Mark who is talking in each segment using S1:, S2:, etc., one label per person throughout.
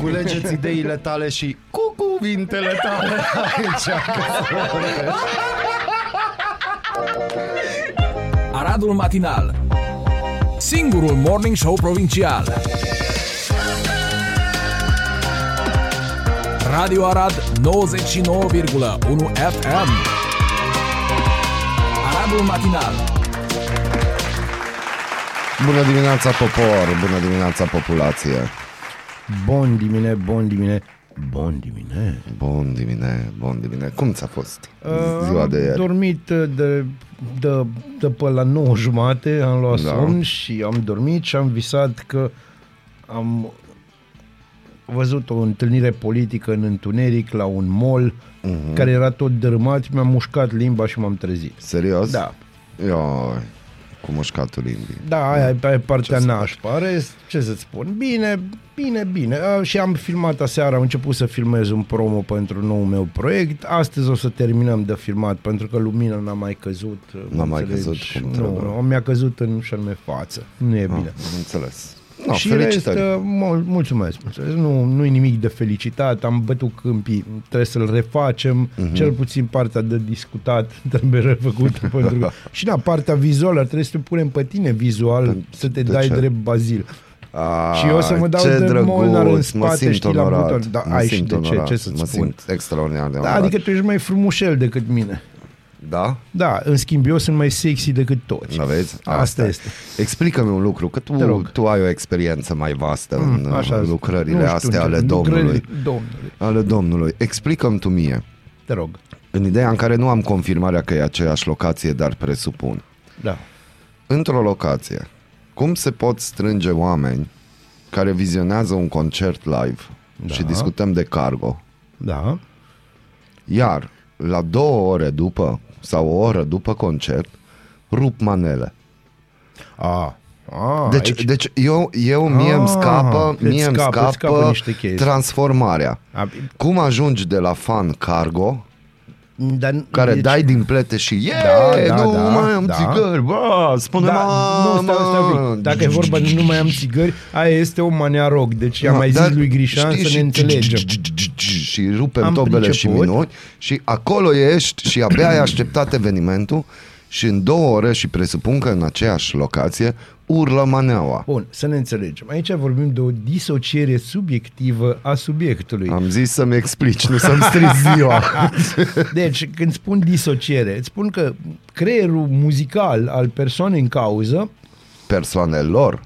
S1: Culegeți ideile tale și cu cuvintele tale aici.
S2: Aradul Matinal Singurul Morning Show Provincial Radio Arad 99,1 FM Aradul Matinal
S3: Bună dimineața, popor! Bună dimineața, populație!
S1: Bun dimine, bun dimine, bun dimine.
S3: Bun dimine, bun dimine. Cum ți-a fost ziua
S1: Am
S3: de ieri?
S1: dormit uh, de, de, de pe la 9 jumate, am luat
S3: Da.
S1: somn și am dormit și am visat că am văzut o întâlnire politică în întuneric la un mall
S3: Mhm.
S1: care era tot dărâmat, mi-am mușcat limba și m-am trezit.
S3: Serios?
S1: Da.
S3: Ioi, cu mușcatul limbii.
S1: Da, aia, aia e partea
S3: Ce să
S1: nașpa. În Rest, ce să-ți spun? Bine, bine, bine. A, și am filmat aseară, am început să filmez un promo pentru noul meu proiect. Astăzi o să terminăm de filmat pentru că lumina n-a mai căzut.
S3: N-a mai
S1: înțelegi?
S3: căzut cum
S1: Nu,
S3: trebuie.
S1: nu, mi-a căzut în și anume față. Nu e bine.
S3: Ah, am înțeles. No,
S1: și rest,
S3: felicitări.
S1: uh, mul- mulțumesc, mulțumesc. Nu, nu e nimic de felicitat, am bătut câmpii, trebuie să-l refacem,
S3: Mhm.
S1: cel puțin partea de discutat trebuie refăcută, pentru că și na, partea vizuală, trebuie să te punem pe tine vizual, să te
S3: de
S1: dai
S3: ce?
S1: drept bazil.
S3: Ah,
S1: și eu să mă dau
S3: ce
S1: de
S3: drăguț,
S1: Molnar în
S3: mă
S1: spate,
S3: simt
S1: știi, la
S3: onorat,
S1: buton. Da,
S3: mă
S1: ai
S3: simt
S1: și de ce,
S3: onorat,
S1: ce să-ți
S3: mă
S1: spun.
S3: simt extraordinar de
S1: Da,
S3: onorat.
S1: adică tu ești mai frumușel decât mine.
S3: Da?
S1: Da, în schimb eu sunt mai sexy decât toți.
S3: Da, vezi?
S1: Asta este.
S3: Explică-mi un lucru, că
S1: Te
S3: tu,
S1: rog.
S3: tu ai o experiență mai vastă în
S1: Mm, Așa,
S3: lucrările
S1: nu știu
S3: astea
S1: ce-
S3: ale
S1: lucrările
S3: Domnului.
S1: Domnului.
S3: Ale Domnului. Explică-mi tu mie.
S1: Te rog.
S3: În ideea în care nu am confirmarea că e aceeași locație, dar presupun.
S1: Da.
S3: Într-o locație, cum se pot strânge oameni care vizionează un concert live
S1: Da.
S3: și discutăm de cargo,
S1: Da.
S3: iar la două ore după sau o oră după concert, rup manele.
S1: A. A,
S3: Deci,
S1: aici...
S3: deci eu, eu mie îmi
S1: Ah,
S3: scapă,
S1: îți
S3: mie îmi
S1: scapă,
S3: scapă,
S1: îți scapă niște chestii.
S3: transformarea.
S1: A,
S3: Cum ajungi de la fan cargo,
S1: dar,
S3: care
S1: deci,
S3: dai din plete și yeah,
S1: Da, da,
S3: nu
S1: da,
S3: mai am
S1: da.
S3: țigări, bă, spune
S1: Da,
S3: mamă.
S1: nu, stai, stai un pic. Dacă e vorba de nu mai am țigări, aia este o mania rog. Deci am
S3: Da,
S1: mai zis
S3: dar
S1: lui Grișan
S3: știi,
S1: să
S3: și-
S1: ne înțelegem.
S3: Și rupem
S1: Am
S3: tobele și
S1: priceput.
S3: minuni și acolo ești și abia ai așteptat evenimentul și în două ore și presupun că în aceeași locație urlă maneaua.
S1: Bun, să ne înțelegem. Aici vorbim de o disociere subiectivă a subiectului.
S3: Am zis să-mi explici, nu să-mi strizi ziua.
S1: Deci, când spun disociere, îți spun că creierul muzical al persoanei în cauză
S3: Persoanelor,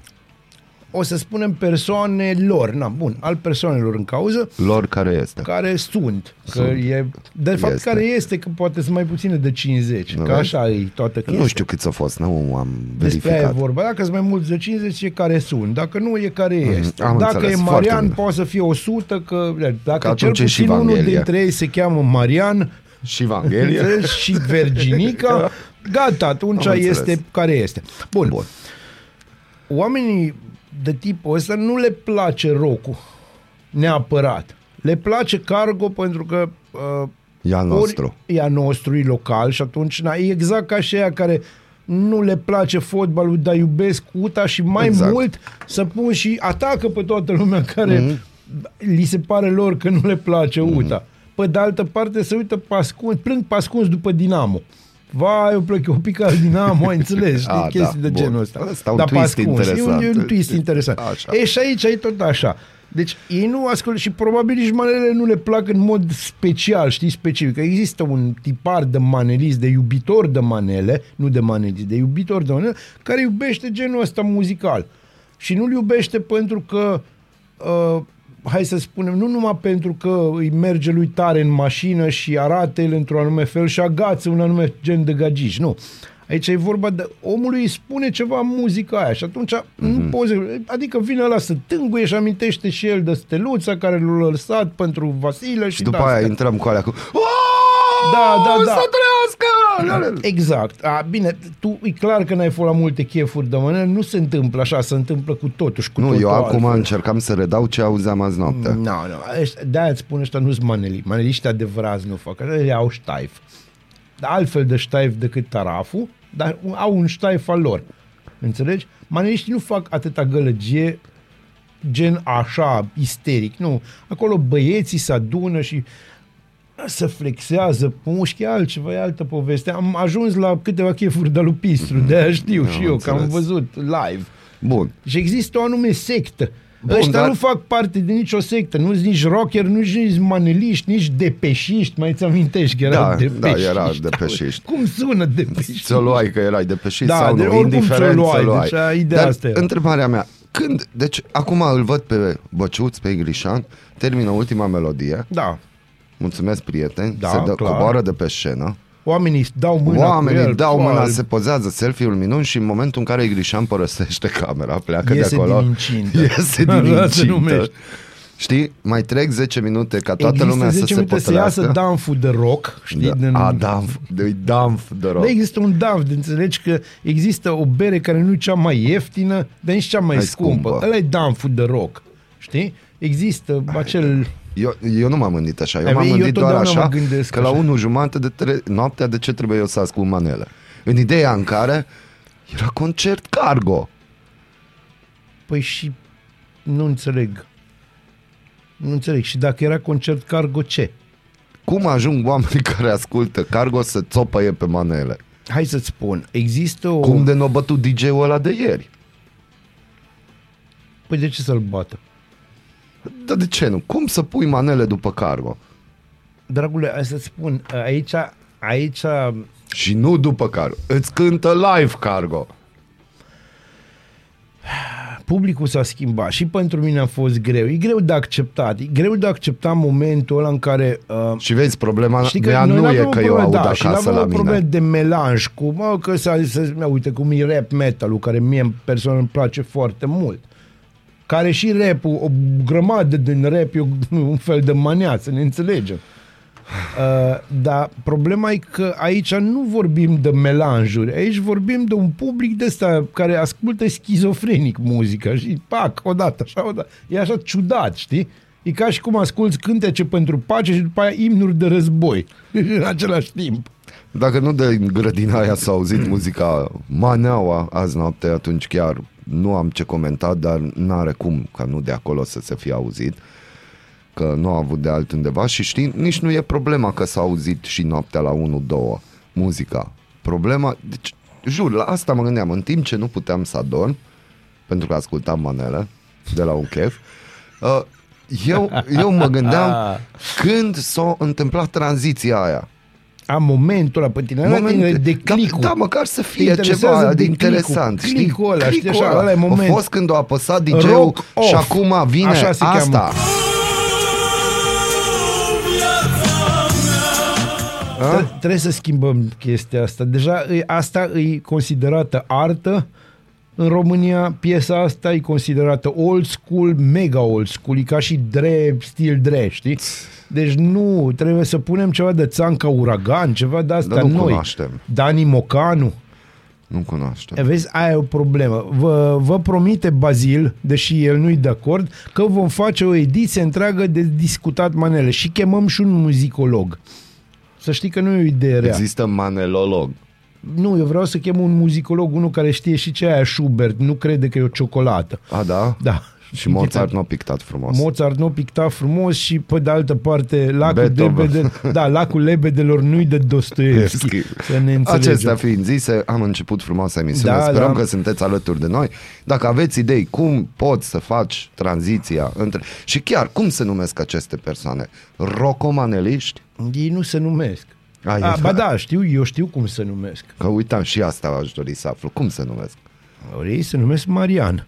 S1: o să spunem persoanelor, na, bun, al persoanelor în cauză,
S3: lor care este.
S1: care sunt. Că
S3: Sunt.
S1: e, de fapt,
S3: Este.
S1: care este, că poate sunt mai puține de 50.
S3: Nu
S1: că
S3: vezi?
S1: așa e toată chestia.
S3: Nu știu câți au fost, nu am
S1: Despre aia e
S3: verificat.
S1: vorba. Dacă sunt mai mulți de 50, e care sunt. Dacă nu, e care este.
S3: Mhm, am
S1: Dacă
S3: înțeles.
S1: e
S3: Foarte
S1: Marian,
S3: bine.
S1: poate să fie 100, că dacă
S3: Că
S1: cel
S3: atunci e și
S1: puțin unul
S3: Evanghelie.
S1: dintre ei se cheamă Marian
S3: Și Evanghelie.
S1: înțelegi, și Virginica, gata, atunci
S3: Am înțeles.
S1: este care este. Bun.
S3: Bun.
S1: Oamenii de tipul ăsta nu le place rock neapărat. Le place cargo pentru că uh,
S3: E al nostru.
S1: ori e a nostru, e local și atunci na, e exact ca și aia care nu le place fotbalul, dar iubesc UTA și mai
S3: Exact.
S1: exact. mult să pun și atacă pe toată lumea care
S3: Mhm.
S1: mm-hmm. li se pare lor că nu le place UTA. Pe de altă parte se uită pascuns, plâng pascuns după Dinamo. Vai, eu plec, eu pic al Dinamo, ai înțeles, știi,
S3: A,
S1: chestii
S3: da,
S1: de
S3: bun.
S1: genul ăsta.
S3: Ăsta un
S1: Dar
S3: twist
S1: pascuns. E un, e un
S3: interesant.
S1: twist interesant.
S3: Așa.
S1: E, și aici e tot așa. Deci ei nu ascultă și probabil nici manelele nu le plac în mod special, știi, specific. Există un tipar de manelist, de iubitor de manele, nu de manelist, de iubitor de manele, care iubește genul ăsta muzical. Și nu-l iubește pentru că uh, hai să spunem, nu numai pentru că îi merge lui tare în mașină și arată el într-un anume fel și agață un anume gen de gagici, nu. Aici e vorba de omului îi spune ceva în muzica aia și atunci mm-hmm. nu poți, adică vine ăla să tânguie și amintește și el de steluța care l-a lăsat pentru Vasile și,
S3: Și după
S1: de-astea.
S3: aia intrăm cu alea cu
S1: Da, da, da.
S3: Să trăiască!
S1: Exact. A, bine, tu e clar că n-ai fost la multe chefuri de mână, nu se întâmplă așa, se întâmplă cu totul și cu
S3: Nu,
S1: totul
S3: eu acum
S1: altfel.
S3: încercam să redau ce auzeam azi noapte.
S1: Nu, nu. De-aia îți spun ăștia nu-s maneli. Maneliști adevărați nu fac. Așa au ștaif. Dar altfel de ștaif decât taraful, dar au un ștaif al lor. Înțelegi? Maneliștii nu fac atâta gălăgie gen așa, isteric, nu. Acolo băieții se adună și să flexează mușchi, altceva, e altă poveste. Am ajuns la câteva chefuri de lupistru, de aia știu
S3: Am
S1: și eu, că am
S3: înțeles.
S1: văzut live.
S3: Bun.
S1: Și există o anume sectă.
S3: Bun,
S1: Bun, Ăștia
S3: dar-
S1: nu fac parte din nicio sectă, nu sunt nici rocker, nu sunt nici maneliști, nici depeșiști, mai ți amintești că erau
S3: Da,
S1: depeșiști.
S3: da, era depeșiști.
S1: Cum sună depeșiști?
S3: Ți-o luai că erai de pe și
S1: Da,
S3: sau
S1: de-
S3: nu,
S1: oricum
S3: indiferent
S1: ți-o luai,
S3: ți-o luai.
S1: deci, a, ideea
S3: Dar
S1: asta era.
S3: întrebarea mea, când, deci acum îl văd pe Băciuț, pe Igrișan, termină ultima melodie,
S1: Da,
S3: mulțumesc prieteni,
S1: Da,
S3: se dă,
S1: clar.
S3: coboară de pe scenă,
S1: oamenii îți dau mâna
S3: oamenii
S1: cu el,
S3: dau mâna,
S1: coal,
S3: se pozează selfie-ul minun și în momentul în care Igrișan părăsește camera, pleacă
S1: Iese
S3: de acolo,
S1: din incintă.
S3: iese din
S1: Așa se
S3: incintă.
S1: numește.
S3: Știi? Mai trec 10 minute ca toată
S1: Există
S3: lumea
S1: 10
S3: să se
S1: minute să
S3: potolească.
S1: iasă danful de rock, știi?
S3: Da.
S1: Din...
S3: A, damf, de damf de rock.
S1: Da, există un danf, de înțelegi că există o bere care nu e cea mai ieftină, dar nici cea mai
S3: Mai
S1: scumpă.
S3: scumpă.
S1: Ăla e danful de rock, știi? Există acel...
S3: Eu, eu nu m-am gândit așa, eu
S1: Ai
S3: m-am
S1: văzut, eu
S3: gândit doar
S1: totdeauna
S3: așa
S1: mă gândesc
S3: că la
S1: așa.
S3: unu jumate de tre- noaptea de ce trebuie eu să ascult manele. În ideea în care era concert cargo.
S1: Păi și nu înțeleg. Nu înțeleg. Și dacă era concert cargo, ce?
S3: Cum ajung oamenii care ascultă cargo să țopăie pe manele?
S1: Hai să-ți spun. Există o...
S3: Cum de n-a bătut DJ-ul ăla de ieri?
S1: Păi de ce să-l bată?
S3: Dar de ce nu? Cum să pui manele după cargo?
S1: Dragule, hai să-ți spun. Aici, aici
S3: Și nu după cargo. Îți cântă live cargo.
S1: publicul s-a schimbat și pentru mine a fost greu. E greu de acceptat. E greu de acceptat momentul ăla în care... Uh,
S3: Și vezi, problema
S1: Știi că
S3: mea
S1: noi
S3: nu
S1: n-avem
S3: e
S1: o
S3: că eu
S1: problemă,
S3: aud
S1: da, și
S3: acasă
S1: n-avem
S3: la
S1: o problemă
S3: mine.
S1: de melanj cu, mă, că să, să uite, cum e rap metal care mie personal îmi place foarte mult. Care și rap o grămadă din rap e o- un fel de mania, să ne înțelegem. Uh, dar problema e că aici nu vorbim de melanjuri, aici vorbim de un public de ăsta care ascultă schizofrenic muzica și pac, odată, așa, odată. E așa ciudat, știi? E ca și cum asculți cântece pentru pace și după aia imnuri de război în același timp.
S3: Dacă nu de grădina aia s-a auzit muzica Maneaua azi noapte, atunci chiar nu am ce comenta, dar n-are cum ca nu de acolo să se fie auzit că nu a avut de altundeva și știi, nici nu e problema că s-a auzit și noaptea la 1-2 muzica. Problema, deci, jur, la asta mă gândeam, în timp ce nu puteam să adorm, pentru că ascultam manele de la un chef, uh, eu, eu mă gândeam când s-a întâmplat tranziția aia.
S1: Am momentul ăla pe tine, ăla
S3: Momente-
S1: tine de clicul.
S3: Da, da, măcar să
S1: Te
S3: fie
S1: interesează
S3: ceva
S1: de
S3: de interesant.
S1: clicul, clicul ăla, știi,
S3: Clicul
S1: așa, ăla e moment.
S3: A fost când a apăsat DJ-ul
S1: Rock off.
S3: și acum vine
S1: Așa se
S3: asta.
S1: cheamă. Tre- Trebuie să schimbăm chestia asta. Deja e, asta e considerată artă. În România piesa asta e considerată old school, mega old school, e ca și dre, stil dre, știi? Deci nu, trebuie să punem ceva de țanca uragan, ceva de asta
S3: Dar nu
S1: noi.
S3: cunoaștem.
S1: Dani Mocanu.
S3: Nu cunoaște.
S1: E, Vezi, aia e o problemă. Vă, vă promite Bazil, deși el nu-i de acord, că vom face o ediție întreagă de discutat manele și chemăm și un muzicolog. Să știi că nu e o idee rea.
S3: Există manelolog.
S1: Nu, eu vreau să chem un muzicolog, unul care știe și ce aia Schubert, nu crede că e o ciocolată.
S3: A, da?
S1: Da.
S3: Și Mozart nu a pictat frumos.
S1: Mozart nu picta frumos și pe de altă parte lacul,
S3: Beethoven.
S1: Lebede, da, lacul lebedelor nu-i de Dostoevski. Să ne înțelegem.
S3: Acestea fiind zise, am început frumoasa emisiune.
S1: Da,
S3: Sperăm
S1: da.
S3: că sunteți alături de noi. Dacă aveți idei cum poți să faci tranziția între... Și chiar, cum se numesc aceste persoane? Rocomaneliști?
S1: Ei nu se numesc.
S3: Ai,
S1: A, ba da, știu, eu știu cum se numesc.
S3: Că uitam și asta aș dori să aflu. Cum se numesc?
S1: Ori ei se numesc Marian.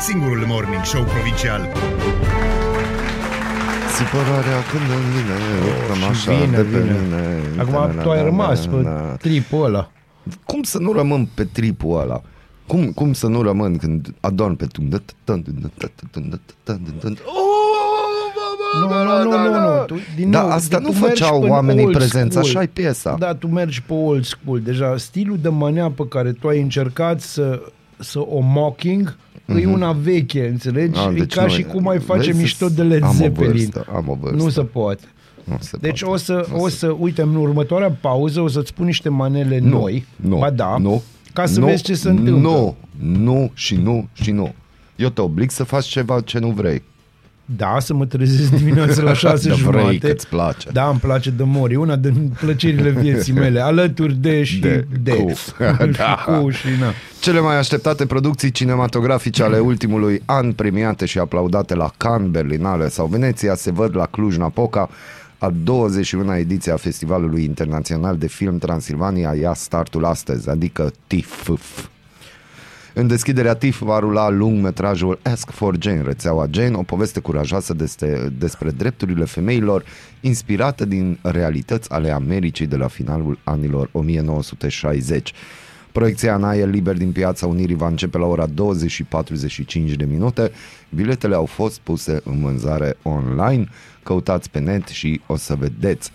S4: singurul morning show provincial.
S3: Supărarea când îmi vine, oh,
S1: și
S3: așa
S1: vine,
S3: de pe
S1: vine.
S3: mine.
S1: Acum
S3: Da, da,
S1: tu ai
S3: da,
S1: rămas
S3: da,
S1: pe
S3: da.
S1: tripul ăla.
S3: Cum să nu rămân pe tripul ăla? Cum, cum să nu rămân când adorm pe tum
S1: Nu, nu, nu, nu, nu. Tu, din
S3: Da,
S1: nou,
S3: asta
S1: tu
S3: nu
S1: mergi
S3: făceau
S1: pe
S3: oamenii
S1: old
S3: prezenți,
S1: school.
S3: așa e piesa.
S1: Da, tu mergi pe old school. Deja stilul de manea pe care tu ai încercat să, să o mocking e una veche, înțelegi?
S3: Ah,
S1: e
S3: deci
S1: ca
S3: nu
S1: și
S3: e-
S1: cum ai face
S3: vezi,
S1: mișto de Led
S3: am o
S1: Zeppelin.
S3: vârstă, am o vârstă.
S1: Nu se poate.
S3: Nu se
S1: Deci
S3: poate.
S1: o să,
S3: Nu
S1: o
S3: se-
S1: să, uite, în următoarea pauză o să-ți spun niște manele
S3: Nu,
S1: noi.
S3: nu,
S1: ba da,
S3: nu,
S1: ca să
S3: nu,
S1: vezi ce se întâmplă.
S3: Nu, nu și nu și nu. Eu te oblig să faci ceva ce nu vrei.
S1: Da, să mă trezesc dimineața la șase
S3: Dar vrei
S1: jumate.
S3: că-ți place.
S1: Da, îmi place de mori. E una din plăcerile vieții mele. Alături de și de.
S3: De,
S1: de.
S3: cu. Da.
S1: și cu și na.
S3: Cele mai așteptate producții cinematografice ale ultimului an premiate și aplaudate la Cannes, Berlinale sau Veneția se văd la Cluj-Napoca. A 21-a ediție a Festivalului Internațional de Film Transilvania ia startul astăzi, adică TIFF. În deschiderea TIFF va rula lungmetrajul Ask for Jane, rețeaua Jane, o poveste curajoasă despre, despre drepturile femeilor, inspirată din realități ale Americii de la finalul anilor 1960. Proiecția în aer liber din Piața Unirii va începe la ora 20 și 45 de minute. Biletele au fost puse în vânzare online. Căutați pe net și o să vedeți.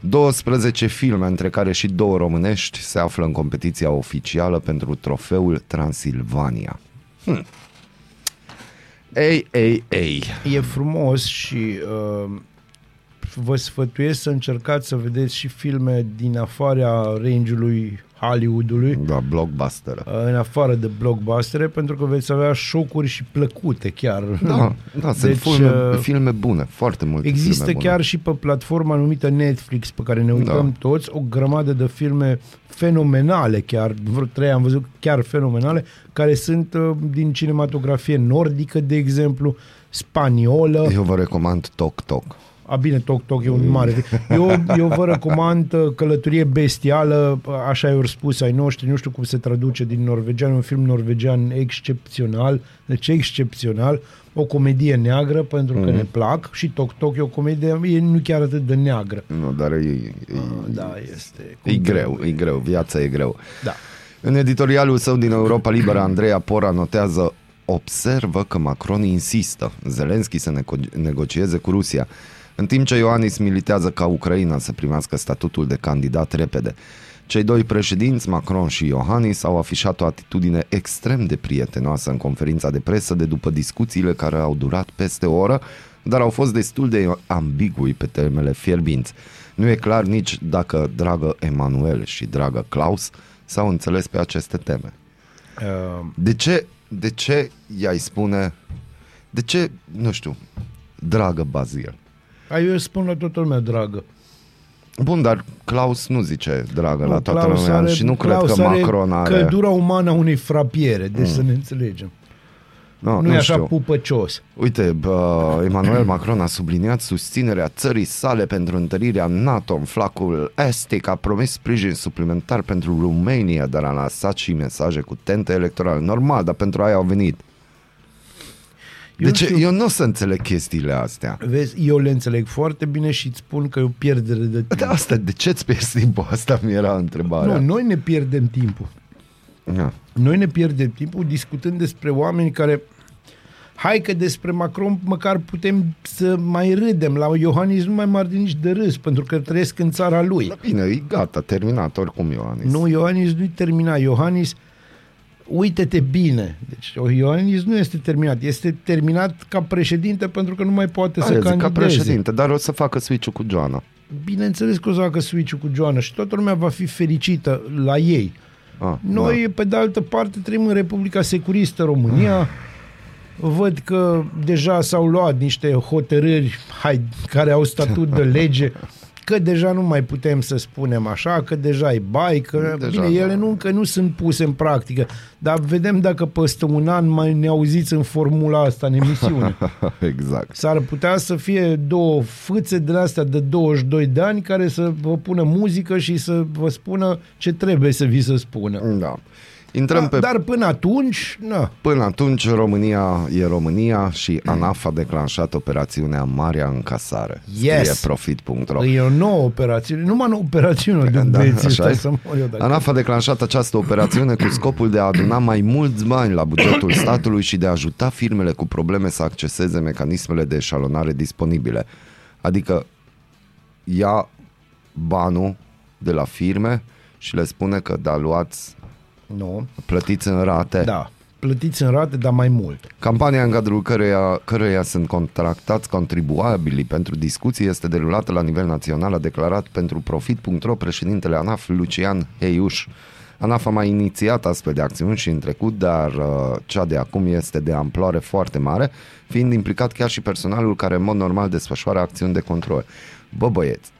S3: 12 filme, între care și două românești, se află în competiția oficială pentru trofeul Transilvania. Hm. Ei, ei, ei.
S1: E frumos și uh, vă sfătuiesc să încercați să vedeți și filme din afara range-ului Hollywoodului,
S3: Da, blockbuster.
S1: uh, în afară de blockbustere, pentru că veți avea șocuri și plăcute chiar.
S3: Da, da, sunt
S1: Deci,
S3: filme,
S1: uh,
S3: filme bune, foarte multe
S1: Există
S3: filme bune.
S1: chiar și pe platforma numită Netflix, pe care ne uităm
S3: Da.
S1: toți, o grămadă de filme fenomenale, chiar vreo trei am văzut chiar fenomenale, care sunt uh, din cinematografie nordică, de exemplu, spaniolă.
S3: Eu vă recomand Toc Toc.
S1: A, bine, Toc Toc e un mare. Eu, eu vă recomand uh, Călătorie bestială, uh, așa i-au spus ai noștri, nu știu cum se traduce din norvegian, un film norvegian excepțional, deci excepțional, o comedie neagră, pentru că
S3: Mhm.
S1: ne plac, și Toc Toc e o comedie, e nu chiar atât de neagră.
S3: Nu, dar e, e,
S1: Da, este... cum
S3: e greu,
S1: trebuie.
S3: e greu, viața e greu.
S1: Da.
S3: În editorialul său din Europa Liberă, Andreea Pora notează Observă că Macron insistă Zelenski să neco- negocieze cu Rusia, în timp ce Ioanis militează ca Ucraina să primească statutul de candidat repede. Cei doi președinți, Macron și Iohannis, au afișat o atitudine extrem de prietenoasă în conferința de presă de după discuțiile care au durat peste o oră, dar au fost destul de ambigui pe temele fierbinți. Nu e clar nici dacă dragă Emanuel și dragă Klaus s-au înțeles pe aceste teme.
S1: Uh,
S3: De ce, de ce i-ai spune, de ce, nu știu, dragă Bazil?
S1: Ai, eu spun la toată lumea, dragă.
S3: Bun, dar Klaus nu zice dragă
S1: Nu,
S3: la toată
S1: Klaus
S3: lumea
S1: are-
S3: și nu
S1: Klaus
S3: cred că
S1: are
S3: Macron are... Mm.
S1: Căldura umană a unei frapiere, deci să ne înțelegem.
S3: No,
S1: nu, e așa
S3: știu.
S1: pupăcios.
S3: Uite, bă, Emmanuel Macron a subliniat susținerea țării sale pentru întărirea NATO în flacul estic, a promis sprijin suplimentar pentru România, dar a lansat și mesaje cu tente electorale. Normal, dar pentru aia au venit.
S1: Eu
S3: Deci
S1: știu-
S3: eu nu o să înțeleg chestiile astea.
S1: Vezi, eu le înțeleg foarte bine și îți spun că e o pierdere de timp.
S3: De asta, de ce îți pierzi timpul? Asta mi era întrebarea.
S1: Nu, noi ne pierdem timpul.
S3: Da.
S1: Noi ne pierdem timpul discutând despre oameni care Hai că despre Macron măcar putem să mai râdem. La Iohannis nu mai mari de nici de râs, pentru că trăiesc în țara lui.
S3: Da, Bine, e gata, terminat oricum Ioanis.
S1: Nu, Iohannis nu-i terminat. Iohannis, uite-te bine. Deci Iohannis nu este terminat. Este terminat ca președinte pentru că nu mai poate să
S3: Aia zic, ca
S1: candideze.
S3: președinte, dar o să facă switch cu Joana.
S1: Bineînțeles că o să facă switch cu Joana și toată lumea va fi fericită la ei.
S3: Ah,
S1: Noi, da. pe de altă parte, trăim în Republica Securistă România. Văd că deja s-au luat niște hotărâri hai, care au statut de lege, că deja nu mai putem să spunem așa, că deja e bai, că
S3: Deja,
S1: bine, ele
S3: da.
S1: nu, încă nu sunt puse în practică, dar vedem dacă peste un an mai ne auziți în formula asta în emisiune.
S3: Da. exact.
S1: S-ar putea să fie două fâțe de astea de 22 de ani care să vă pună muzică și să vă spună ce trebuie să vi se spună.
S3: Da. Intrăm
S1: Da,
S3: pe
S1: Dar până atunci, na,
S3: Până atunci, România e România și ANAF a declanșat operațiunea Marea Încasare.
S1: Yes.
S3: Scrie profit.ro.
S1: e o nouă operațiune. Numai o operațiune de
S3: Da,
S1: băieții
S3: așa
S1: ăștia
S3: e.
S1: să mor eu dacă...
S3: ANAF a declanșat această operațiune cu scopul de a aduna mai mulți bani la bugetul statului și de a ajuta firmele cu probleme să acceseze mecanismele de eșalonare disponibile. Adică ia banul de la firme și le spune că da, luați,
S1: Nu,
S3: plătiți în rate.
S1: da. Plătiți în rate, dar mai mult.
S3: Campania în cadrul căreia, căreia sunt contractați contribuabili pentru discuții este derulată la nivel național, a declarat pentru Profit.ro președintele ANAF Lucian Heiuș. ANAF a mai inițiat astfel de acțiuni și în trecut, dar uh, cea de acum este de amploare foarte mare, fiind implicat chiar și personalul care în mod normal desfășoară acțiuni de control. Bă băieți,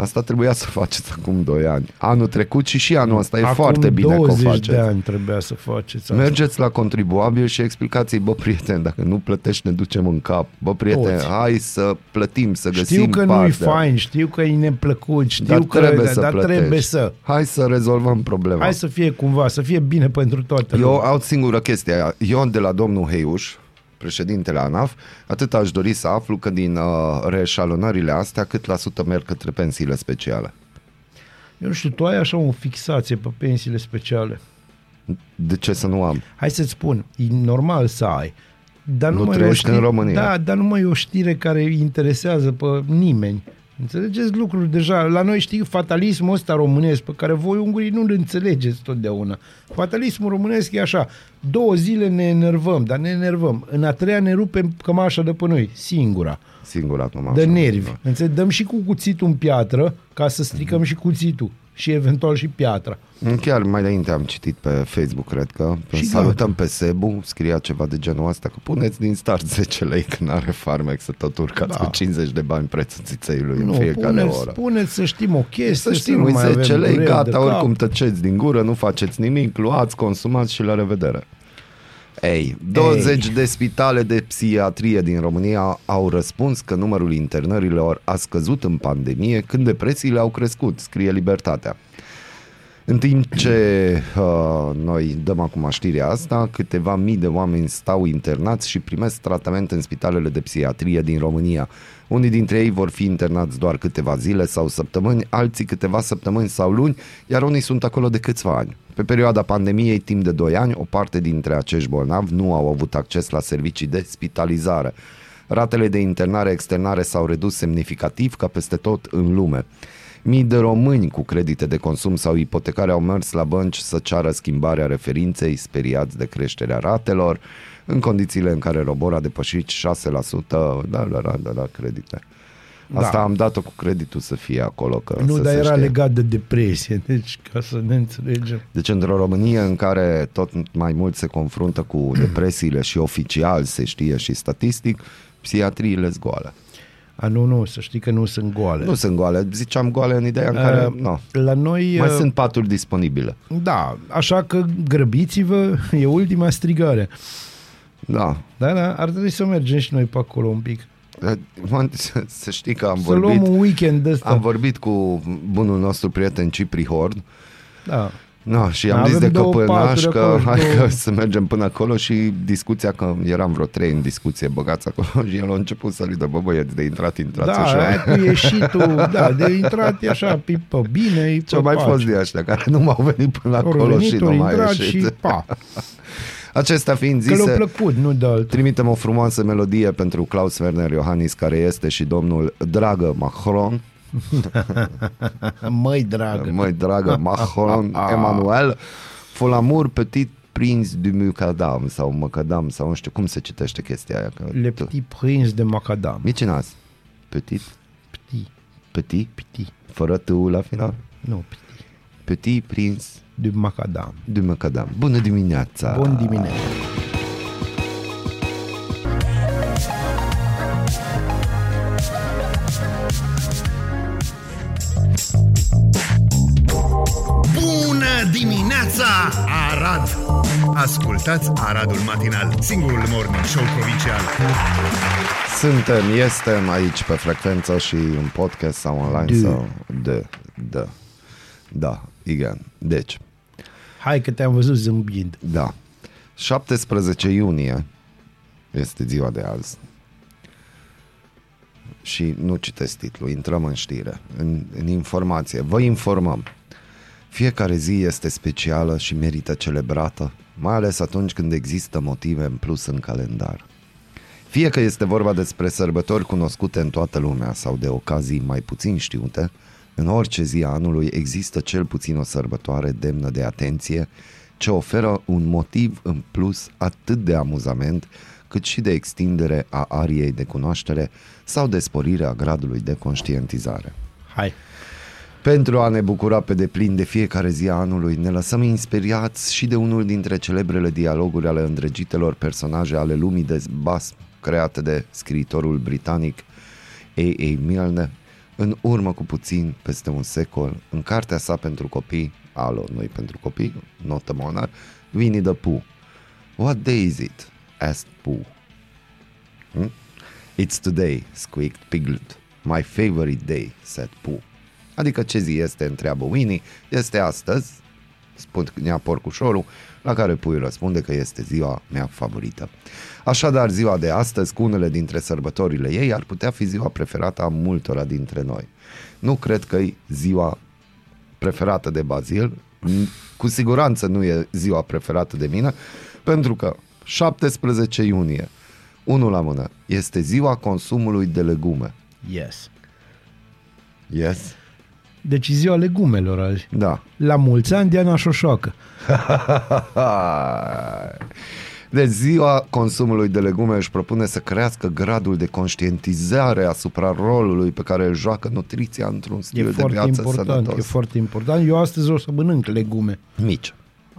S3: asta trebuia să faceți acum 2 ani. Anul trecut și și anul ăsta e
S1: Acum
S3: foarte bine că o
S1: 20
S3: faceți.
S1: de ani trebuia să faceți asta.
S3: Mergeți la contribuabil și explicați-i, bă, prieten, dacă nu plătești, ne ducem în cap. Bă, prieten,
S1: Toți.
S3: hai să plătim, să găsim
S1: Știu că nu-i
S3: partea.
S1: fain, știu că e neplăcut, știu
S3: dar
S1: că
S3: trebuie
S1: dar,
S3: să
S1: dar
S3: plătești.
S1: trebuie să.
S3: Hai să rezolvăm problema.
S1: Hai să fie cumva, să fie bine pentru toată
S3: Eu
S1: lumea.
S3: au singură chestie. Eu de la domnul Heiuș, președintele ANAF, atât aș dori să aflu că din uh, reșalonările astea cât la sută merg către pensiile speciale.
S1: Eu nu știu, tu ai așa o fixație pe pensiile speciale.
S3: De ce să nu am?
S1: Hai să-ți spun, e normal să ai. Dar
S3: Nu
S1: mai e o
S3: trăiești
S1: știre,
S3: în România.
S1: Da, dar nu mai e o știre care interesează pe nimeni. Înțelegeți lucruri deja. La noi știi fatalismul ăsta românesc pe care voi ungurii nu-l înțelegeți totdeauna. Fatalismul românesc e așa. Două zile ne enervăm, dar ne enervăm. În a treia ne rupem cămașa de pe noi, singura.
S3: Singur acum.
S1: De
S3: așa.
S1: nervi. Înțelegi? Dăm și cu cuțitul în piatră ca să stricăm
S3: Mhm.
S1: și cuțitul și eventual și piatra.
S3: Chiar mai înainte am citit pe Facebook, cred că,
S1: Și
S3: și salutăm pe Sebu, scria ceva de genul ăsta, că puneți din start 10 lei când are farmec să tot urcați
S1: Da.
S3: cu 50 de bani prețul țițeiului în
S1: Nu,
S3: fiecare
S1: puneți,
S3: oră.
S1: puneți să știm o chestie,
S3: Să știm,
S1: nu
S3: uite,
S1: mai
S3: 10
S1: avem
S3: lei,
S1: dureri de
S3: gata,
S1: cap.
S3: oricum tăceți din gură, nu faceți nimic, luați, consumați și la revedere. Ei, 20 de spitale de psihiatrie din România au răspuns că numărul internărilor a scăzut în pandemie când depresiile au crescut, scrie Libertatea. În timp ce uh, noi dăm acum știrea asta, câteva mii de oameni stau internați și primesc tratament în spitalele de psihiatrie din România. Unii dintre ei vor fi internați doar câteva zile sau săptămâni, alții câteva săptămâni sau luni, iar unii sunt acolo de câțiva ani. Pe perioada pandemiei, timp de 2 ani, o parte dintre acești bolnavi nu au avut acces la servicii de spitalizare. Ratele de internare externare s-au redus semnificativ ca peste tot în lume. Mii de români cu credite de consum sau ipotecare au mers la bănci să ceară schimbarea referinței, speriați de creșterea ratelor, în condițiile în care robor a depășit 6% da, la, la, la, la credite. Asta
S1: Da.
S3: am dat-o cu creditul să fie acolo. Că
S1: Nu,
S3: să
S1: dar
S3: se
S1: era
S3: știe.
S1: legat de depresie, deci ca să ne înțelegem.
S3: Deci într-o Românie în care tot mai mult se confruntă cu depresiile și oficial se știe și statistic, psihiatriile zgoale.
S1: A, nu, nu, să știi că nu sunt goale.
S3: Nu sunt goale, ziceam goale în ideea în care,
S1: Uh,
S3: nu,
S1: La noi...
S3: mai
S1: uh,
S3: sunt paturi disponibile.
S1: Da, așa că grăbiți-vă, e ultima strigare.
S3: Da.
S1: Da, da, ar trebui să mergem și noi pe acolo un pic.
S3: Mă, să- Să știi că am
S1: Să
S3: vorbit,
S1: luăm un weekend ăsta.
S3: am vorbit cu bunul nostru prieten Cipri Hord
S1: Da.
S3: No, și am
S1: Avem
S3: zis de
S1: două
S3: căpănaș
S1: paturi
S3: că
S1: acolo,
S3: hai
S1: două-
S3: că să mergem până acolo și discuția, că eram vreo trei în discuție băgați acolo și el a început să râdă, bă băieți, de intrat, intrați
S1: Da,
S3: așa.
S1: aia cu ieșitul, da, de intrat e așa, pipă, bine, e
S3: Ce mai fost de ăștia care nu m-au venit până
S1: Au
S3: acolo
S1: venit,
S3: și
S1: au
S3: nu mai
S1: intrat
S3: ieșit.
S1: și pa.
S3: Acestea fiind
S1: Că le-a
S3: zise,
S1: plăcut, nu de altul.
S3: trimitem o frumoasă melodie pentru Klaus Werner Iohannis, care este și domnul Dragă Macron,
S1: Măi, dragă.
S3: măi dragă Macron, Emmanuel, Folamour Petit Prince du Mucadam sau Macadam sau nu știu cum se citește chestia aia. Că
S1: Le
S3: tu-
S1: petit prince de macadam.
S3: Micinas. Petit,
S1: Petit,
S3: petit,
S1: petit.
S3: fără tu la final.
S1: Nu, petit.
S3: Petit Prince
S1: De macadam.
S3: du Macadam. Bună dimineața!
S1: Bun dimineața.
S4: Dimineața, Arad! Ascultați Aradul Matinal, singurul morning show provincial.
S3: Suntem, este aici pe frecvență și în podcast sau online
S1: De.
S3: sau de, da, da, igen. Deci,
S1: Hai că te-am văzut zâmbind.
S3: Da. 17 iunie este ziua de azi. Și nu citesc titlul, intrăm în știre, în, în informație. Vă informăm. Fiecare zi este specială și merită celebrată, mai ales atunci când există motive în plus în calendar. Fie că este vorba despre sărbători cunoscute în toată lumea sau de ocazii mai puțin știute, în orice zi a anului există cel puțin o sărbătoare demnă de atenție ce oferă un motiv în plus atât de amuzament cât și de extindere a ariei de cunoaștere sau de sporire a gradului de conștientizare.
S1: Hai.
S3: Pentru a ne bucura pe deplin de fiecare zi a anului, ne lăsăm inspirați și de unul dintre celebrele dialoguri ale îndrăgitelor personaje ale lumii de basm, create de scriitorul britanic A.A. Milne, în urmă cu puțin, peste un secol, în cartea sa pentru copii, alo, noi pentru copii, notă monar, Winnie the Pooh. What day is it? asked Pooh. Hmm? It's today, squeaked Piglet. My favorite day, said Pooh. Adică ce zi este, întreabă Winnie, este astăzi, spunea porcușorul, la care Pui răspunde că este ziua mea favorită. Așadar, ziua de astăzi, cu unele dintre sărbătorile ei, ar putea fi ziua preferată a multora dintre noi. Nu cred că e ziua preferată de Bazil, cu siguranță nu e ziua preferată de mine, pentru că 17 iunie, unul la mână, este ziua consumului de legume.
S1: Yes.
S3: Yes?
S1: Deci ziua legumelor azi.
S3: Da.
S1: La mulți ani, Diana Șoșoacă.
S3: De ziua consumului de legume își propune să crească gradul de conștientizare asupra rolului pe care îl joacă nutriția într-un
S1: E
S3: stil de
S1: foarte
S3: viață
S1: important,
S3: sănătos.
S1: e foarte important. Eu astăzi o să mănânc legume.
S3: Mici.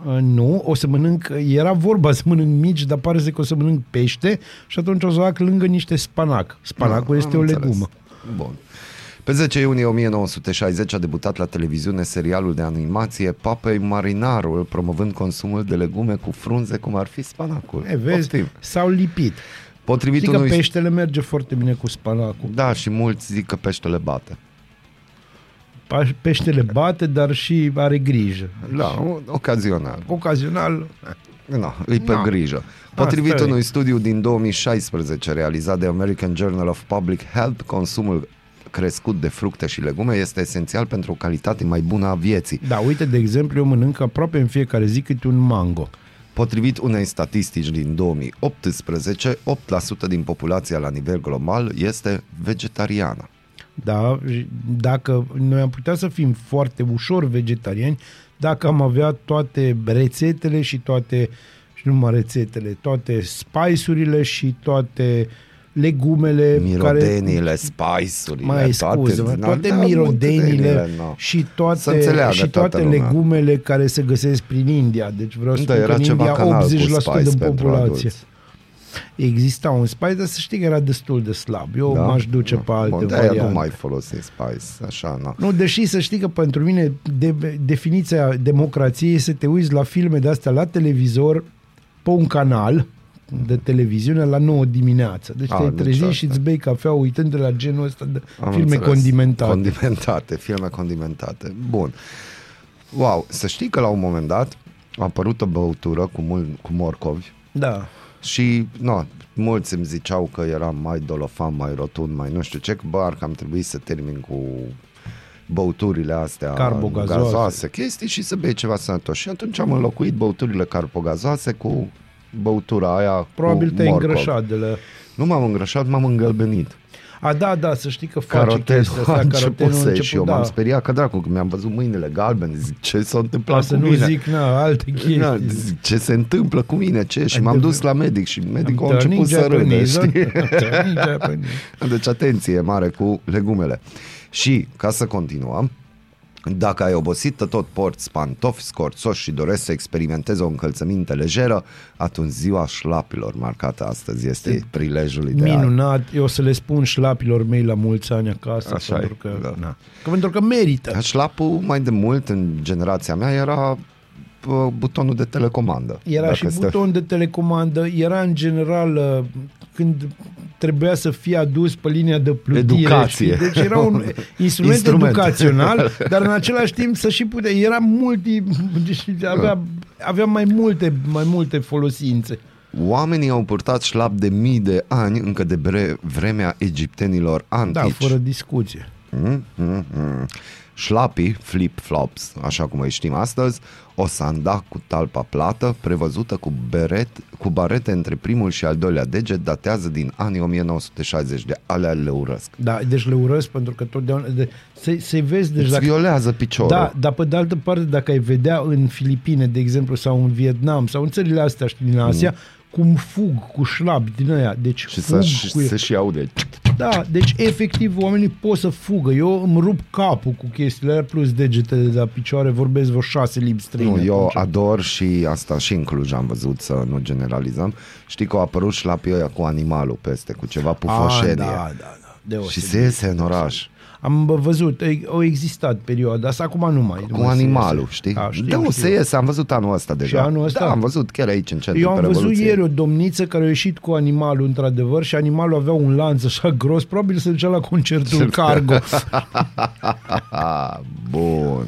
S1: Uh, Nu, o să mănânc, era vorba să mănânc mici, dar pare să că o să mănânc pește și atunci o să fac lângă niște spanac. Spanacul
S3: Da,
S1: este
S3: am
S1: o
S3: înțeles.
S1: legumă.
S3: Bun. Pe 10 iunie 1960 a debutat la televiziune serialul de animație Papei Marinarul, promovând consumul de legume cu frunze cum ar fi spanacul.
S1: E, vezi,
S3: Poftim.
S1: s-au lipit.
S3: Potrivit
S1: Știi că
S3: unui...
S1: peștele merge foarte bine cu spanacul.
S3: Da, și mulți zic că peștele bate.
S1: Pa- Peștele bate, dar și are grijă.
S3: Da, o- ocazional.
S1: Ocazional,
S3: Da, îi pe
S1: Da.
S3: grijă. Potrivit
S1: Asta e.
S3: unui studiu din 2016 realizat de American Journal of Public Health, consumul crescut de fructe și legume este esențial pentru o calitate mai bună a vieții.
S1: da, uite, de exemplu, eu mănânc aproape în fiecare zi câte un mango.
S3: Potrivit unei statistici din 2018, 8% din populația la nivel global este vegetariană.
S1: Da, și dacă noi am putea să fim foarte ușor vegetariani dacă am avea toate rețetele și toate, și nu numai rețetele, toate spice-urile și toate legumele
S3: Mirodeniile, spice-urile,
S1: mai scuze,
S3: toate,
S1: toate,
S3: da,
S1: mirodenile
S3: multedeniile, no.
S1: și
S3: Să
S1: toate,
S3: înțeleagă
S1: și
S3: toată
S1: toate
S3: lumea.
S1: legumele care se găsesc prin India. Deci vreau să
S3: Da,
S1: spun
S3: era
S1: că în
S3: ceva
S1: India
S3: canal cu
S1: 80%
S3: spice
S1: din
S3: pentru
S1: populație.
S3: adulți.
S1: Exista un spice, dar să știi că era destul de slab. Eu
S3: Da?
S1: m-aș duce
S3: Da.
S1: pe alte
S3: Bun, de-aia
S1: variante.
S3: nu mai folosi spice, așa, na.
S1: Nu, deși să știi că pentru mine de, definiția democrației este să te uiți la filme de astea la televizor pe un canal de televiziune la 9 dimineața. Deci
S3: A,
S1: te-ai
S3: deci
S1: trezit
S3: asta.
S1: și îți bei cafea uitând de la genul ăsta de
S3: Am
S1: filme
S3: înțeles.
S1: condimentate.
S3: Condimentate, filme condimentate. Bun. Wow, să știi că la un moment dat a apărut o băutură cu, mul- cu morcovi
S1: da.
S3: și, no, mulți îmi ziceau că era mai dolofan, mai rotund, mai nu știu ce, că bă, ar cam trebui să termin cu băuturile astea
S1: Carbogazoase.
S3: gazoase, chestii și să bei ceva sănătos. Și atunci am înlocuit băuturile carbogazoase cu băutura aia
S1: Probabil
S3: cu
S1: te-ai
S3: morcov.
S1: îngrășat de la...
S3: Nu m-am îngrășat, m-am îngălbenit.
S1: A, da, da, să știi că face
S3: Carotenul
S1: chestia asta.
S3: a început
S1: carotenul
S3: să
S1: a
S3: și eu
S1: da.
S3: m-am speriat că dracu, că mi-am văzut mâinile galbene, zic ce s-a
S1: Ca
S3: întâmplat
S1: să
S3: cu
S1: nu
S3: mine.
S1: zic, na, alte chestii.
S3: Da, zic, ce se întâmplă cu mine, ce? Și
S1: Ai
S3: m-am
S1: de-
S3: dus la medic și medicul a
S1: Am
S3: început să râdă,
S1: Japanese,
S3: știi?
S1: am turning Japanese.
S3: Deci atenție mare cu legumele. Și, ca să continuăm, dacă ai obosit, tot porți pantofi scorțoși și dorești să experimentezi o încălțăminte lejeră, atunci ziua șlapilor marcată astăzi este prilejul ideal.
S1: Minunat, eu o să le spun șlapilor mei la mulți ani acasă,
S3: Așa
S1: pentru
S3: e,
S1: că,
S3: da.
S1: na. că pentru că merită.
S3: Șlapul mai de mult în generația mea era uh, butonul de telecomandă.
S1: Era
S3: dacă
S1: și
S3: stă-
S1: buton de telecomandă, era în general uh, când trebuia să fie adus pe linia de plutire.
S3: Educație.
S1: știi? Deci era un instrument,
S3: Instrument.
S1: educațional, dar în același timp să și putea, era multi, deci avea, avea mai multe, mai multe folosințe.
S3: Oamenii au purtat șlap de mii de ani încă de bre- vremea egiptenilor antici.
S1: Da, fără discuție.
S3: Mm, mm, mm. Șlapii, flip-flops, așa cum îi știm astăzi, o sanda cu talpa plată, prevăzută cu, beret, cu barete între primul și al doilea deget, datează din anii 1960. De alea le urăsc.
S1: Da, deci le urăsc pentru că totdeauna... De, se, se vezi, deci
S3: Îți
S1: dacă,
S3: violează piciorul.
S1: Da, dar pe de altă parte, dacă ai vedea în Filipine, de exemplu, sau în Vietnam, sau în țările astea știi, din Asia, cum fug cu șlapi din aia, deci
S3: Mm. Și
S1: fug
S3: să, și,
S1: cu
S3: se și aude.
S1: Da, deci efectiv oamenii pot să fugă. Eu îmi rup capul cu chestiile alea plus degetele de la picioare, vorbesc vreo șase limbi străine.
S3: Nu, eu
S1: atunci.
S3: ador și asta și în Cluj am văzut, să nu generalizăm. Știi că au apărut șlapii ăia cu animalul peste, cu ceva
S1: Ah,
S3: pufoșenie.
S1: da, da, da. Deosebit.
S3: și se iese în oraș.
S1: Am văzut, e- au existat perioada asta, acum nu mai. nu
S3: Cu
S1: mai se
S3: animalul,
S1: iese.
S3: știi?
S1: Da, știu,
S3: da, nu,
S1: știu.
S3: se iese, am văzut anul ăsta deja.
S1: anul ăsta?
S3: Da, am văzut chiar aici în centru
S1: Eu am
S3: pe
S1: văzut
S3: Revoluție.
S1: ieri o domniță care a ieșit cu animalul într-adevăr și animalul avea un lanț așa gros, probabil se ducea la concertul Cargo.
S3: Bun.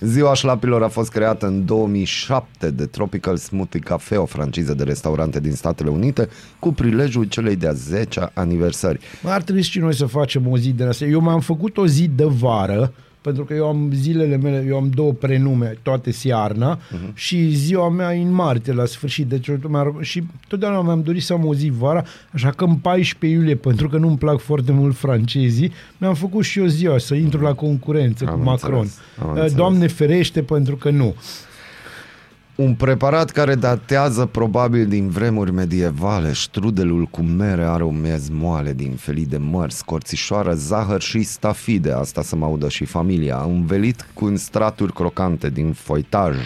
S3: Ziua șlapilor a fost creată în 2007 de Tropical Smoothie Cafe, o franciză de restaurante din Statele Unite, cu prilejul celei de-a 10-a aniversări.
S1: Ar trebui și noi să facem o zi de asta. Eu m-am făcut o zi de vară, pentru că eu am zilele mele, eu am două prenume, toate iarna, uh-huh. și ziua mea e în martie, la sfârșit. Deci, eu mi-a- și totdeauna mi-am dorit să am o zi vara, așa că în 14 iulie, pentru că nu-mi plac foarte mult francezii, mi-am făcut și eu ziua să intru la concurență
S3: Am
S1: cu Macron.
S3: înțeles, am
S1: Uh,
S3: înțeles.
S1: Doamne ferește, pentru că nu.
S3: Un preparat care datează probabil din vremuri medievale, strudelul cu mere are un miez moale din felii de măr, scorțișoară, zahăr și stafide, asta să mă audă și familia, învelit cu în straturi crocante din foitaj.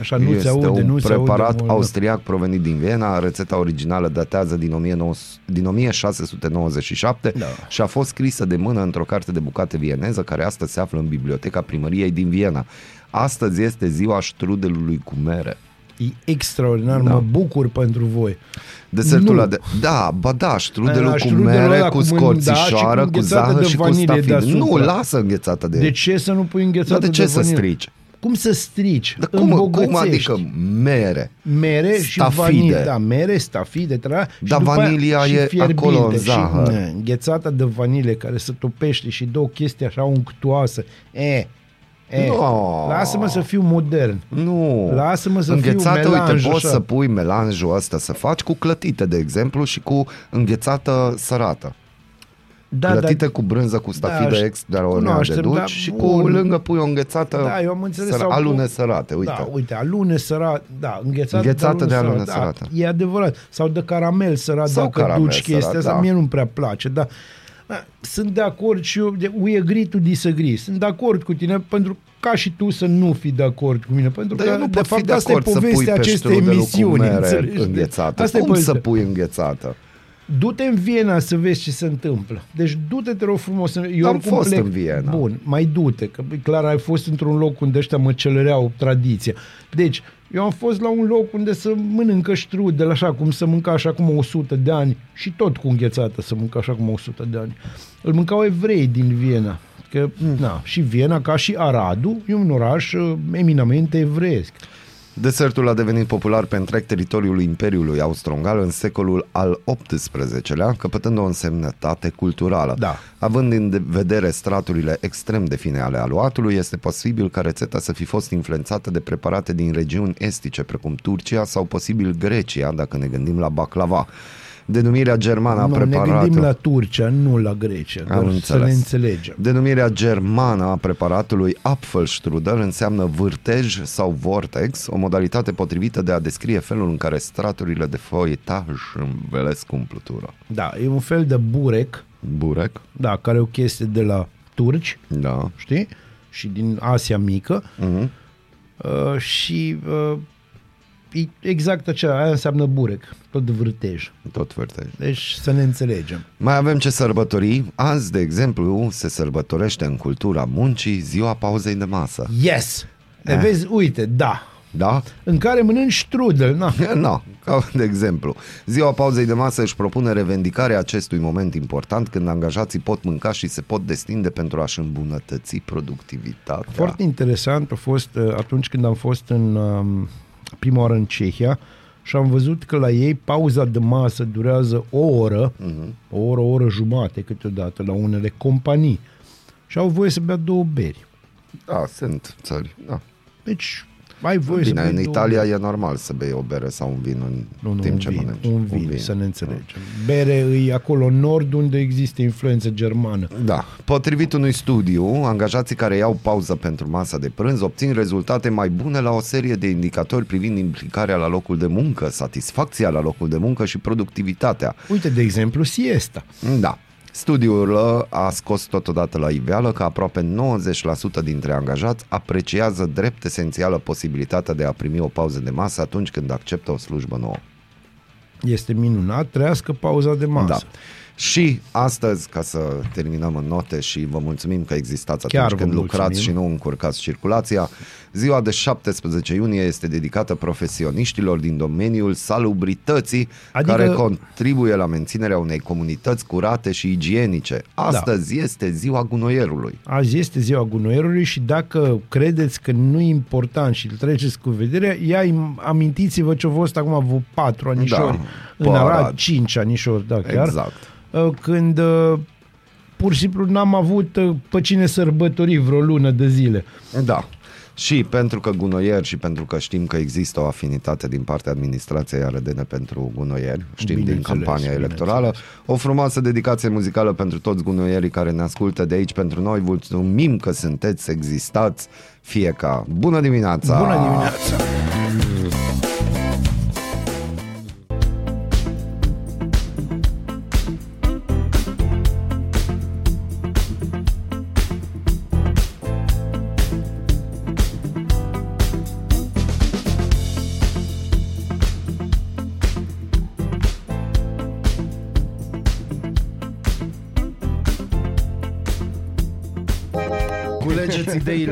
S1: Așa nu se
S3: este
S1: aude,
S3: un
S1: nu se aude
S3: preparat
S1: mult, da.
S3: austriac provenit din Viena, rețeta originală datează din, 1900, din 1697
S1: Da.
S3: și a fost scrisă de mână într-o carte de bucate vieneză care astăzi se află în biblioteca primăriei din Viena. Astăzi este ziua strudelului cu mere.
S1: E extraordinar,
S3: Da.
S1: mă bucur pentru voi.
S3: Desertul
S1: Nu.
S3: ăla de... Da, ba da, strudelul
S1: Aia,
S3: cu
S1: strudelul
S3: mere,
S1: ăla
S3: cu
S1: cu mân-
S3: scorțișoară,
S1: da, și cu
S3: cu
S1: înghețată
S3: zahăr
S1: de
S3: și cu
S1: vanilie
S3: stafide.
S1: deasupra.
S3: Nu, lasă înghețată de...
S1: De ce să nu pui înghețată
S3: Dar de ce să
S1: vanilie?
S3: strici?
S1: Cum să strici?
S3: Dar cum, cum
S1: Îmbogățești.
S3: adică mere?
S1: Mere și
S3: Stafide.
S1: vanilie. Da, mere, stafide, tra, și
S3: Dar
S1: după aia
S3: vanilia
S1: și
S3: e
S1: fierbinte.
S3: acolo în zahăr.
S1: Și, ne, înghețata de vanilie care se topește și dă o chestie așa unctuoasă. E, e.
S3: No.
S1: Lasă-mă să fiu modern.
S3: Nu.
S1: Lasă-mă să
S3: înghețată,
S1: fiu melanj
S3: uite, poți
S1: așa.
S3: să pui melanjul ăsta să faci cu clătite, de exemplu, și cu înghețată sărată.
S1: Da,
S3: clătite cu brânză, cu stafide
S1: ș-
S3: extraordinar de
S1: cunoaștem,
S3: duci
S1: da,
S3: și cu
S1: bun.
S3: lângă pui o înghețată
S1: Da, eu am înțeles.
S3: săra-
S1: sau cu-
S3: alune sărate, uite.
S1: Da, uite, alune sărat, da, înghețată,
S3: Înghețată de alune
S1: Da,
S3: sărată.
S1: e adevărat. Sau de caramel sărat,
S3: Sau
S1: dacă
S3: caramel
S1: duci chestia
S3: sărat,
S1: asta,
S3: da.
S1: mie nu-mi prea place, da. Da, Sunt de acord și eu, de- we agree to disagree. Sunt de acord cu tine pentru ca și tu să nu fii de acord cu mine, pentru
S3: Dar
S1: că
S3: eu nu
S1: de
S3: pot
S1: fapt
S3: fi de
S1: asta e
S3: acord să pui
S1: povestea
S3: pe
S1: acestei
S3: strudelul
S1: emisiuni.
S3: cu mere
S1: înțelegi?
S3: înghețată.
S1: Asta e
S3: Cum să
S1: povestea.
S3: pui înghețată?
S1: Du-te în Viena să vezi ce se întâmplă. Deci du-te, te rog frumos. Eu
S3: Am
S1: oricum
S3: fost
S1: plec.
S3: în Viena.
S1: Bun, mai du-te, că clar ai fost într-un loc unde ăștia măcelăreau tradiția. Deci, eu am fost la un loc unde să mănâncă strudel, așa cum se mânca așa cum 100 de ani și tot cu înghețată să mânca așa cum 100 de ani. Îl mâncau evrei din Viena. Că,
S3: Mm.
S1: na, și Viena, ca și Aradu, e un oraș uh, eminamente evreiesc.
S3: Desertul a devenit popular pe întreg teritoriul Imperiului Austro-Ungar în secolul al XVIII-lea, căpătând o însemnătate culturală.
S1: Da.
S3: Având în de- vedere straturile extrem de fine ale aluatului, este posibil ca rețeta să fi fost influențată de preparate din regiuni estice, precum Turcia sau posibil Grecia, dacă ne gândim la baklava. Denumirea germană a
S1: Nu, ne
S3: preparatului...
S1: gândim la Turcia, nu la Grecia,
S3: Am
S1: doar să
S3: înțeles.
S1: ne înțelegem.
S3: Denumirea germană a preparatului Apfelstrudel înseamnă vârtej sau vortex, o modalitate potrivită de a descrie felul în care straturile de foietaj învelesc umplutură.
S1: Da, e un fel de burec,
S3: Burec?
S1: da, care e o chestie de la turci,
S3: Da.
S1: știi? Și din Asia Mică.
S3: Mhm.
S1: Uh, și uh, e exact acela, aia înseamnă burec, tot de vârtej.
S3: Tot vârtej.
S1: Deci să ne înțelegem.
S3: Mai avem ce sărbători. Azi, de exemplu, se sărbătorește în cultura muncii ziua pauzei de masă.
S1: Yes!
S3: Eh.
S1: Vezi, uite, da.
S3: Da?
S1: în care mănânci strudel. Na.
S3: No, ca de exemplu. Ziua pauzei de masă își propune revendicarea acestui moment important când angajații pot mânca și se pot destinde pentru a-și îmbunătăți productivitatea.
S1: Foarte interesant a fost uh, atunci când am fost în um, prima oară în Cehia și am văzut că la ei pauza de masă durează o oră, uh-huh. o oră, o oră jumate câteodată la unele companii și au voie să bea două beri.
S3: Da, sunt țări. Da.
S1: Deci ai voie
S3: Bine,
S1: să
S3: în
S1: bei
S3: Italia
S1: două...
S3: e normal să bei o bere sau un vin în
S1: nu, nu,
S3: timp
S1: un
S3: ce
S1: vin,
S3: mănânci.
S1: un vin, un vin, să ne înțelegem. Bere e acolo în nord unde există influență germană.
S3: Da. Potrivit unui studiu, angajații care iau pauză pentru masa de prânz obțin rezultate mai bune la o serie de indicatori privind implicarea la locul de muncă, satisfacția la locul de muncă și productivitatea.
S1: Uite, de exemplu, siesta.
S3: Da. Studiul a scos totodată la iveală că aproape 90% dintre angajați apreciază drept esențială posibilitatea de a primi o pauză de masă atunci când acceptă o slujbă nouă.
S1: Este minunat, trăiască pauza de masă.
S3: Da. Și astăzi, ca să terminăm în note și vă mulțumim că existați atunci
S1: Chiar vă
S3: când lucrați
S1: mulțumim.
S3: și nu încurcați circulația, ziua de 17 iunie este dedicată profesioniștilor din domeniul salubrității
S1: Adică-
S3: care contribuie la menținerea unei comunități curate și igienice. Astăzi este ziua gunoierului.
S1: Azi este ziua gunoierului și dacă credeți că nu e important și îl treceți cu vederea, ia amintiți-vă ce a fost acum vreo patru anișori.
S3: Da,
S1: în Arad,
S3: Arad.
S1: cinci anișori, da, chiar.
S3: Exact.
S1: Uh, Când uh, pur și simplu n-am avut uh, pe cine sărbători vreo lună de zile.
S3: Da. Și pentru că gunoieri și pentru că știm că există o afinitate din partea administrației arădene pentru gunoieri, știm din
S1: Bineînțeles,
S3: campania electorală, o frumoasă dedicație muzicală pentru toți gunoierii care ne ascultă de aici pentru noi. Mulțumim că sunteți, existați, fie ca bună dimineața!
S1: Bună dimineața!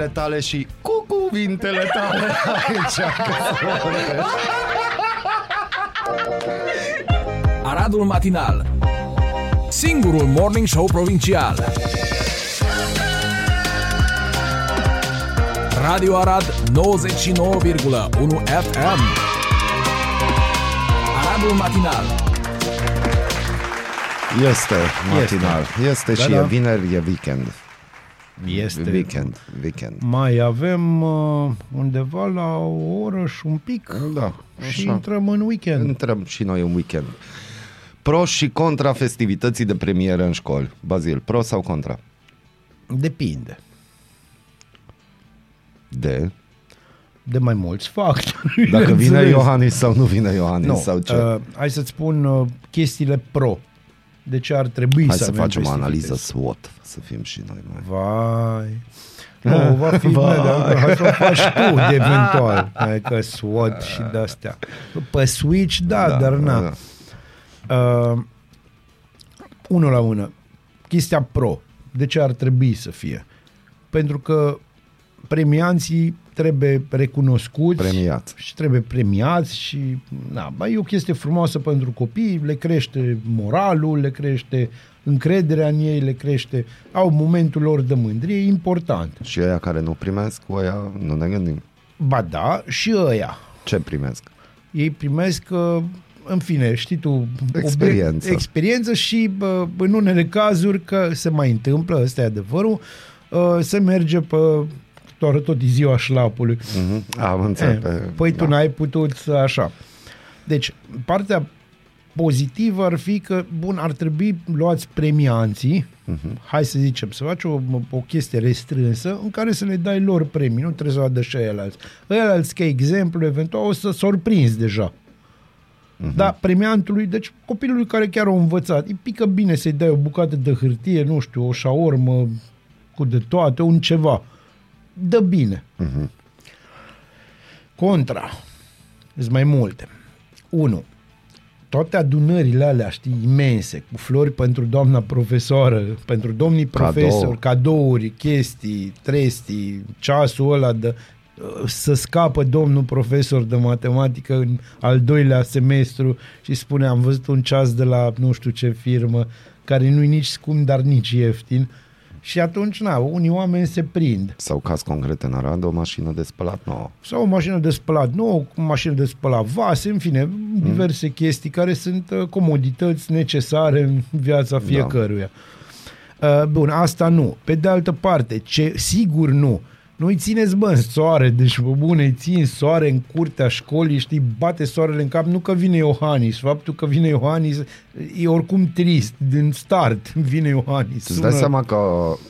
S3: Culegeți ideile tale și cu cuvintele tale aici.
S2: Aradul Matinal Singurul Morning Show Provincial Radio Arad 99,1 FM Aradul Matinal
S3: Este matinal. Este,
S1: Da,
S3: și
S1: da.
S3: e vineri, e weekend.
S1: Este.
S3: Weekend, weekend.
S1: Mai avem uh, undeva la o oră și un pic
S3: Da,
S1: și
S3: așa.
S1: intrăm în weekend.
S3: Intrăm și noi în weekend. Pro și contra festivității de premieră în școli. Bazil, pro sau contra?
S1: Depinde.
S3: De?
S1: De mai mulți factori.
S3: Dacă vine
S1: bineînțeles.
S3: Iohannis sau nu vine Iohannis
S1: Nu,
S3: sau ce?
S1: Uh, hai să-ți spun uh, chestiile pro. De ce ar trebui
S3: Hai
S1: să
S3: să
S1: avem
S3: facem o
S1: festivități.
S3: analiză SWOT, să fim și noi mai.
S1: Vai. Nu, va fi bine, dar hai să o faci tu, de eventual. Adică SWOT și de-astea. Pe Switch, da, da dar na.
S3: da.
S1: Uh, unul la ună. Chestia pro. De ce ar trebui să fie? Pentru că premianții trebuie recunoscuți
S3: Premiați.
S1: și trebuie premiați și na, bă, e o chestie frumoasă pentru copii, le crește moralul, le crește încrederea în ei, le crește, au momentul lor de mândrie, e important.
S3: Și aia care nu primesc, cu aia nu ne gândim.
S1: Ba da, și ăia.
S3: Ce primesc?
S1: Ei primesc, uh, în fine, știi tu,
S3: Experiență.
S1: obiect- experiență și bă, în unele cazuri că se mai întâmplă, ăsta e adevărul, uh, se merge pe doar tot e ziua șlapului.
S3: Mm-hmm. Am înțeles.
S1: E,
S3: pe-
S1: păi tu
S3: da.
S1: n-ai putut să așa. Deci, partea pozitivă ar fi că, bun, ar trebui luați premianții,
S3: Mhm.
S1: hai să zicem, să faci o, o chestie restrânsă în care să le dai lor premii, nu trebuie să o adă și ăialalți. Ăialalți, ca exemplu, eventual, o să sorprinzi deja.
S3: Mhm.
S1: Da, premiantului, deci copilului care chiar a învățat, îi pică bine să-i dai o bucată de hârtie, nu știu, o șaormă cu de toate, un ceva. Dă bine.
S3: Mhm.
S1: Contra. Sunt mai multe. 1. Toate adunările alea, știi, imense, cu flori pentru doamna profesoară, pentru domnii
S3: Cadou.
S1: profesori, cadouri, chestii, trestii, ceasul ăla de... uh, să scapă domnul profesor de matematică în al doilea semestru și spune am văzut un ceas de la nu știu ce firmă care nu-i nici scump, dar nici ieftin. Și atunci, na, unii oameni se prind.
S3: Sau caz concret în Arad, o mașină de spălat nouă.
S1: Sau o mașină de spălat nouă, o mașină de spălat vase, în fine, diverse chestii care sunt uh, comodități necesare în viața fiecăruia. Uh, Bun, asta nu. Pe de altă parte, ce sigur nu, nu-i țineți bă în soare, deci pe bune, îi ții în soare în curtea școlii, știi, bate soarele în cap, nu că vine Iohannis, faptul că vine Iohannis e oricum trist, din start vine Iohannis.
S3: Tu îți dai seama că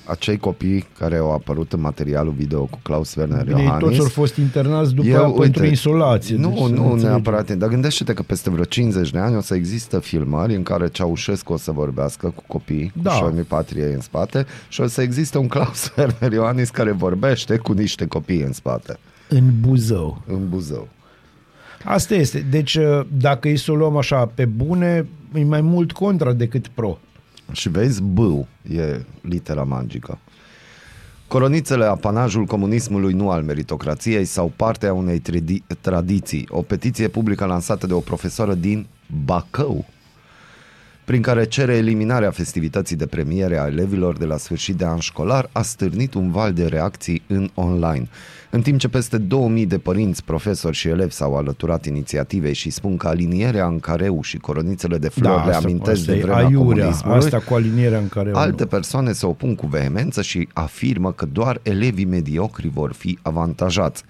S3: acei copii care au apărut în materialul video cu Klaus Werner
S1: Bine, ei
S3: Iohannis...
S1: toți au fost internați după
S3: Eu,
S1: aia
S3: uite,
S1: pentru insolație.
S3: Nu,
S1: deci să
S3: nu
S1: înțelegem.
S3: neapărat. Dar gândește-te că peste vreo 50 de ani o să există filmări în care Ceaușescu o să vorbească cu copii,
S1: Da.
S3: cu Șoimi Patriei în spate și o să existe un Klaus Werner Iohannis care vorbește cu niște copii în spate,
S1: În Buzău.
S3: în Buzău.
S1: Asta este. Deci, dacă îi să o luăm așa pe bune, e mai mult contra decât pro.
S3: Și vezi, bâu e litera magică. Coronițele, apanajul comunismului, nu al meritocrației, sau parte a unei tradi- tradiții. O petiție publică lansată de o profesoară din Bacău, prin care cere eliminarea festivității de premiere a elevilor de la sfârșit de an școlar, a stârnit un val de reacții în online. În timp ce peste 2000 de părinți, profesori și elevi s-au alăturat inițiativei și spun că alinierea în careu și coronițele de flori le amintesc
S1: asta
S3: de
S1: e
S3: vremea
S1: aiurea,
S3: comunismului,
S1: Asta cu alinierea în care...
S3: Alte persoane se opun cu vehemență și afirmă că doar elevii mediocri vor fi avantajați.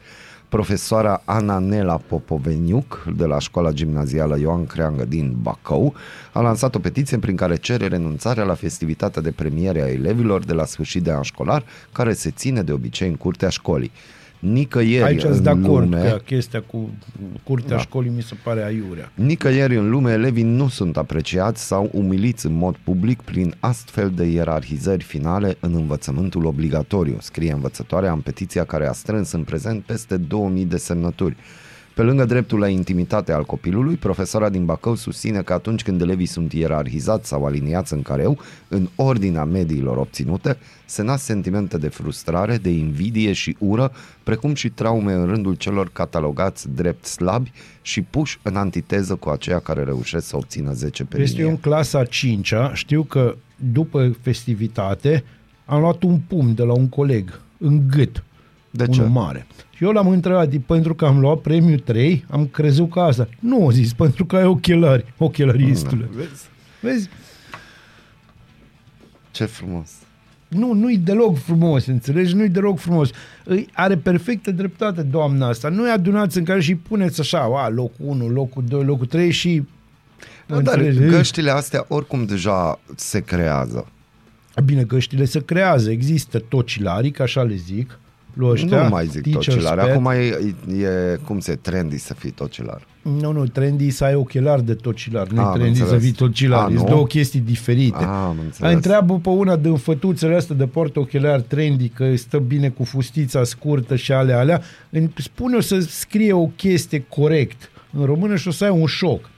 S3: Profesoara Ana Nela Popoveniuc de la școala gimnazială Ioan Creangă din Bacău a lansat o petiție prin care cere renunțarea la festivitatea de premiere a elevilor de la sfârșit de an școlar, care se ține de obicei în curtea școlii. Nicăieri
S1: Aici sunt
S3: în
S1: de acord
S3: lume,
S1: că chestia cu curtea
S3: Da.
S1: școlii mi se pare aiurea.
S3: Nicăieri în lume elevii nu sunt apreciați sau umiliți în mod public prin astfel de ierarhizări finale în învățământul obligatoriu, scrie învățătoarea în petiția care a strâns în prezent peste 2000 de semnături. Pe lângă dreptul la intimitate al copilului, profesora din Bacău susține că atunci când elevii sunt ierarhizați sau aliniați în careu, în ordinea mediilor obținute, se nasc sentimente de frustrare, de invidie și ură, precum și traume în rândul celor catalogați drept slabi și puși în antiteză cu aceia care reușesc să obțină 10 pe
S1: Este eu
S3: linie.
S1: în clasa 5 știu că după festivitate am luat un pumn de la un coleg în gât.
S3: De
S1: unul
S3: ce?
S1: mare. Și eu l-am întrebat, "E pentru că am luat premiul 3, am crezut că asta. Nu, a zis, pentru că ai ochelari, ochelăristule.
S3: Vezi?
S1: Vezi?
S3: Ce frumos.
S1: Nu, nu-i deloc frumos, înțelegi? Nu-i deloc frumos. Îi are perfectă dreptate doamna asta. Nu-i adunați în care și puneți așa, a, locul 1, locul 2, locul 3 și...
S3: Da, dar
S1: înțelegi?
S3: găștile astea oricum deja se creează.
S1: Bine, căștile se creează, există tocilarii, că așa le zic, lui ăștia,
S3: nu mai zic
S1: teacher's
S3: tocilar.
S1: pet.
S3: Acum e, e, cum se trendy să fii tocilar.
S1: Nu, nu, trendy e să ai ochelari de tocilar, nu
S3: Am
S1: e trendy să
S3: înțeles.
S1: fii tocilar.
S3: A,
S1: Sunt
S3: nu?
S1: două chestii diferite.
S3: A, am înțeles.
S1: Întreabă pe una din fătuțele astea de portă ochelari trendy, că stă bine cu fustița scurtă și alea, alea. Îmi spune-o să scrie o chestie corect în română și o să ai un șoc.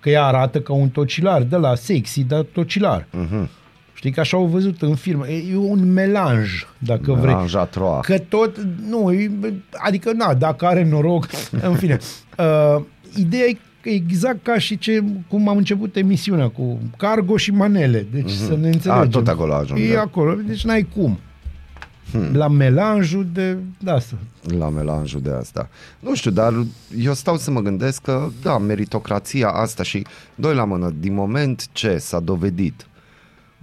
S1: Că ea arată ca un tocilar, de la sexy, dar tocilar.
S3: Mhm.
S1: Știi că așa au văzut în film. E e un melanj, dacă vrei.
S3: Melanj a troa.
S1: Că tot, nu, e- adică, na, dacă are noroc, în fine. Uh, ideea e că exact ca și ce, cum am început emisiunea cu cargo și manele. Deci mm-hmm. să ne înțelegem.
S3: A, tot acolo ajungem.
S1: E acolo, deci n-ai cum. Hmm. La melanjul de, da, asta.
S3: la melanjul de asta. Nu știu, dar eu stau să mă gândesc că, da, meritocrația asta și, doi la mână, din moment ce s-a dovedit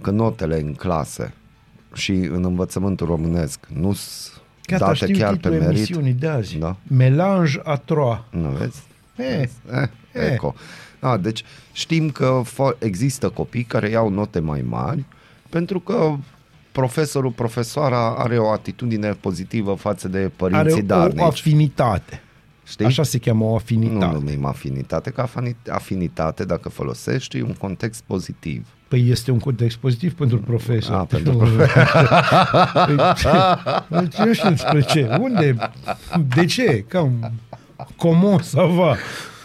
S3: că notele în clase și în învățământul românesc nu sunt
S1: Gata,
S3: date
S1: știu
S3: chiar pe
S1: titlul
S3: merit,
S1: emisiunii de azi.
S3: Da.
S1: Melanj a troa.
S3: nu vezi?
S1: E,
S3: Eh,
S1: Eh.
S3: eco. A, deci știm că fo- există copii care iau note mai mari pentru că profesorul, profesoara are o atitudine pozitivă față de
S1: are
S3: părinții
S1: o,
S3: darnici.
S1: o afinitate.
S3: Știi?
S1: Așa se cheamă o
S3: Nu
S1: afinitate.
S3: numim afinitate, că afini- afinitate, dacă folosești, e un context pozitiv.
S1: Păi este un context pozitiv pentru profesor.
S3: A, pentru
S1: Nu, Păi ce? Deci nu știu despre ce. Unde? De ce? Cam comos, va.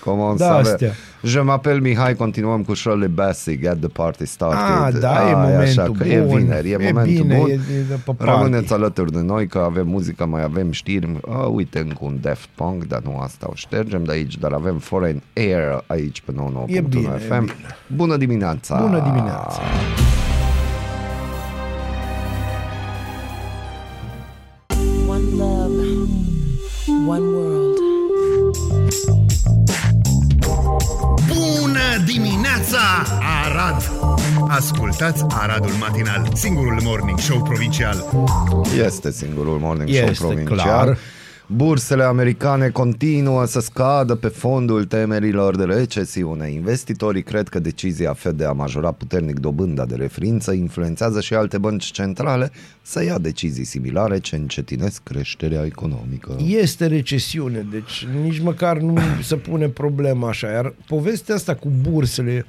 S3: Cum o
S1: Da,
S3: să ave-
S1: astea.
S3: Je m'appelle Mihai, continuăm cu Shirley Bassey, Get the Party Started.
S1: Ah, da, e
S3: Ai,
S1: momentul
S3: așa, că e
S1: bun.
S3: vineri, e,
S1: E
S3: momentul
S1: bine,
S3: bun.
S1: e- e de pe party.
S3: Rămâneți alături de noi că avem muzică, mai avem știri. Ah, uite, încă un Daft Punk, dar nu asta o ștergem de aici, dar avem Foreign Air aici pe 99.1
S1: E bine, e
S3: FM.
S1: bine.
S3: Bună dimineața!
S1: Bună dimineața!
S4: Ascultați Aradul Matinal, singurul morning show provincial.
S3: Este singurul morning
S1: Este
S3: show provincial.
S1: clar.
S3: Bursele americane continuă să scadă pe fondul temerilor de recesiune. Investitorii cred că decizia Fed de a majora puternic dobânda de referință influențează și alte bănci centrale să ia decizii similare ce încetinesc creșterea economică.
S1: Este recesiune, deci nici măcar nu se pune problema așa. Iar povestea asta cu bursele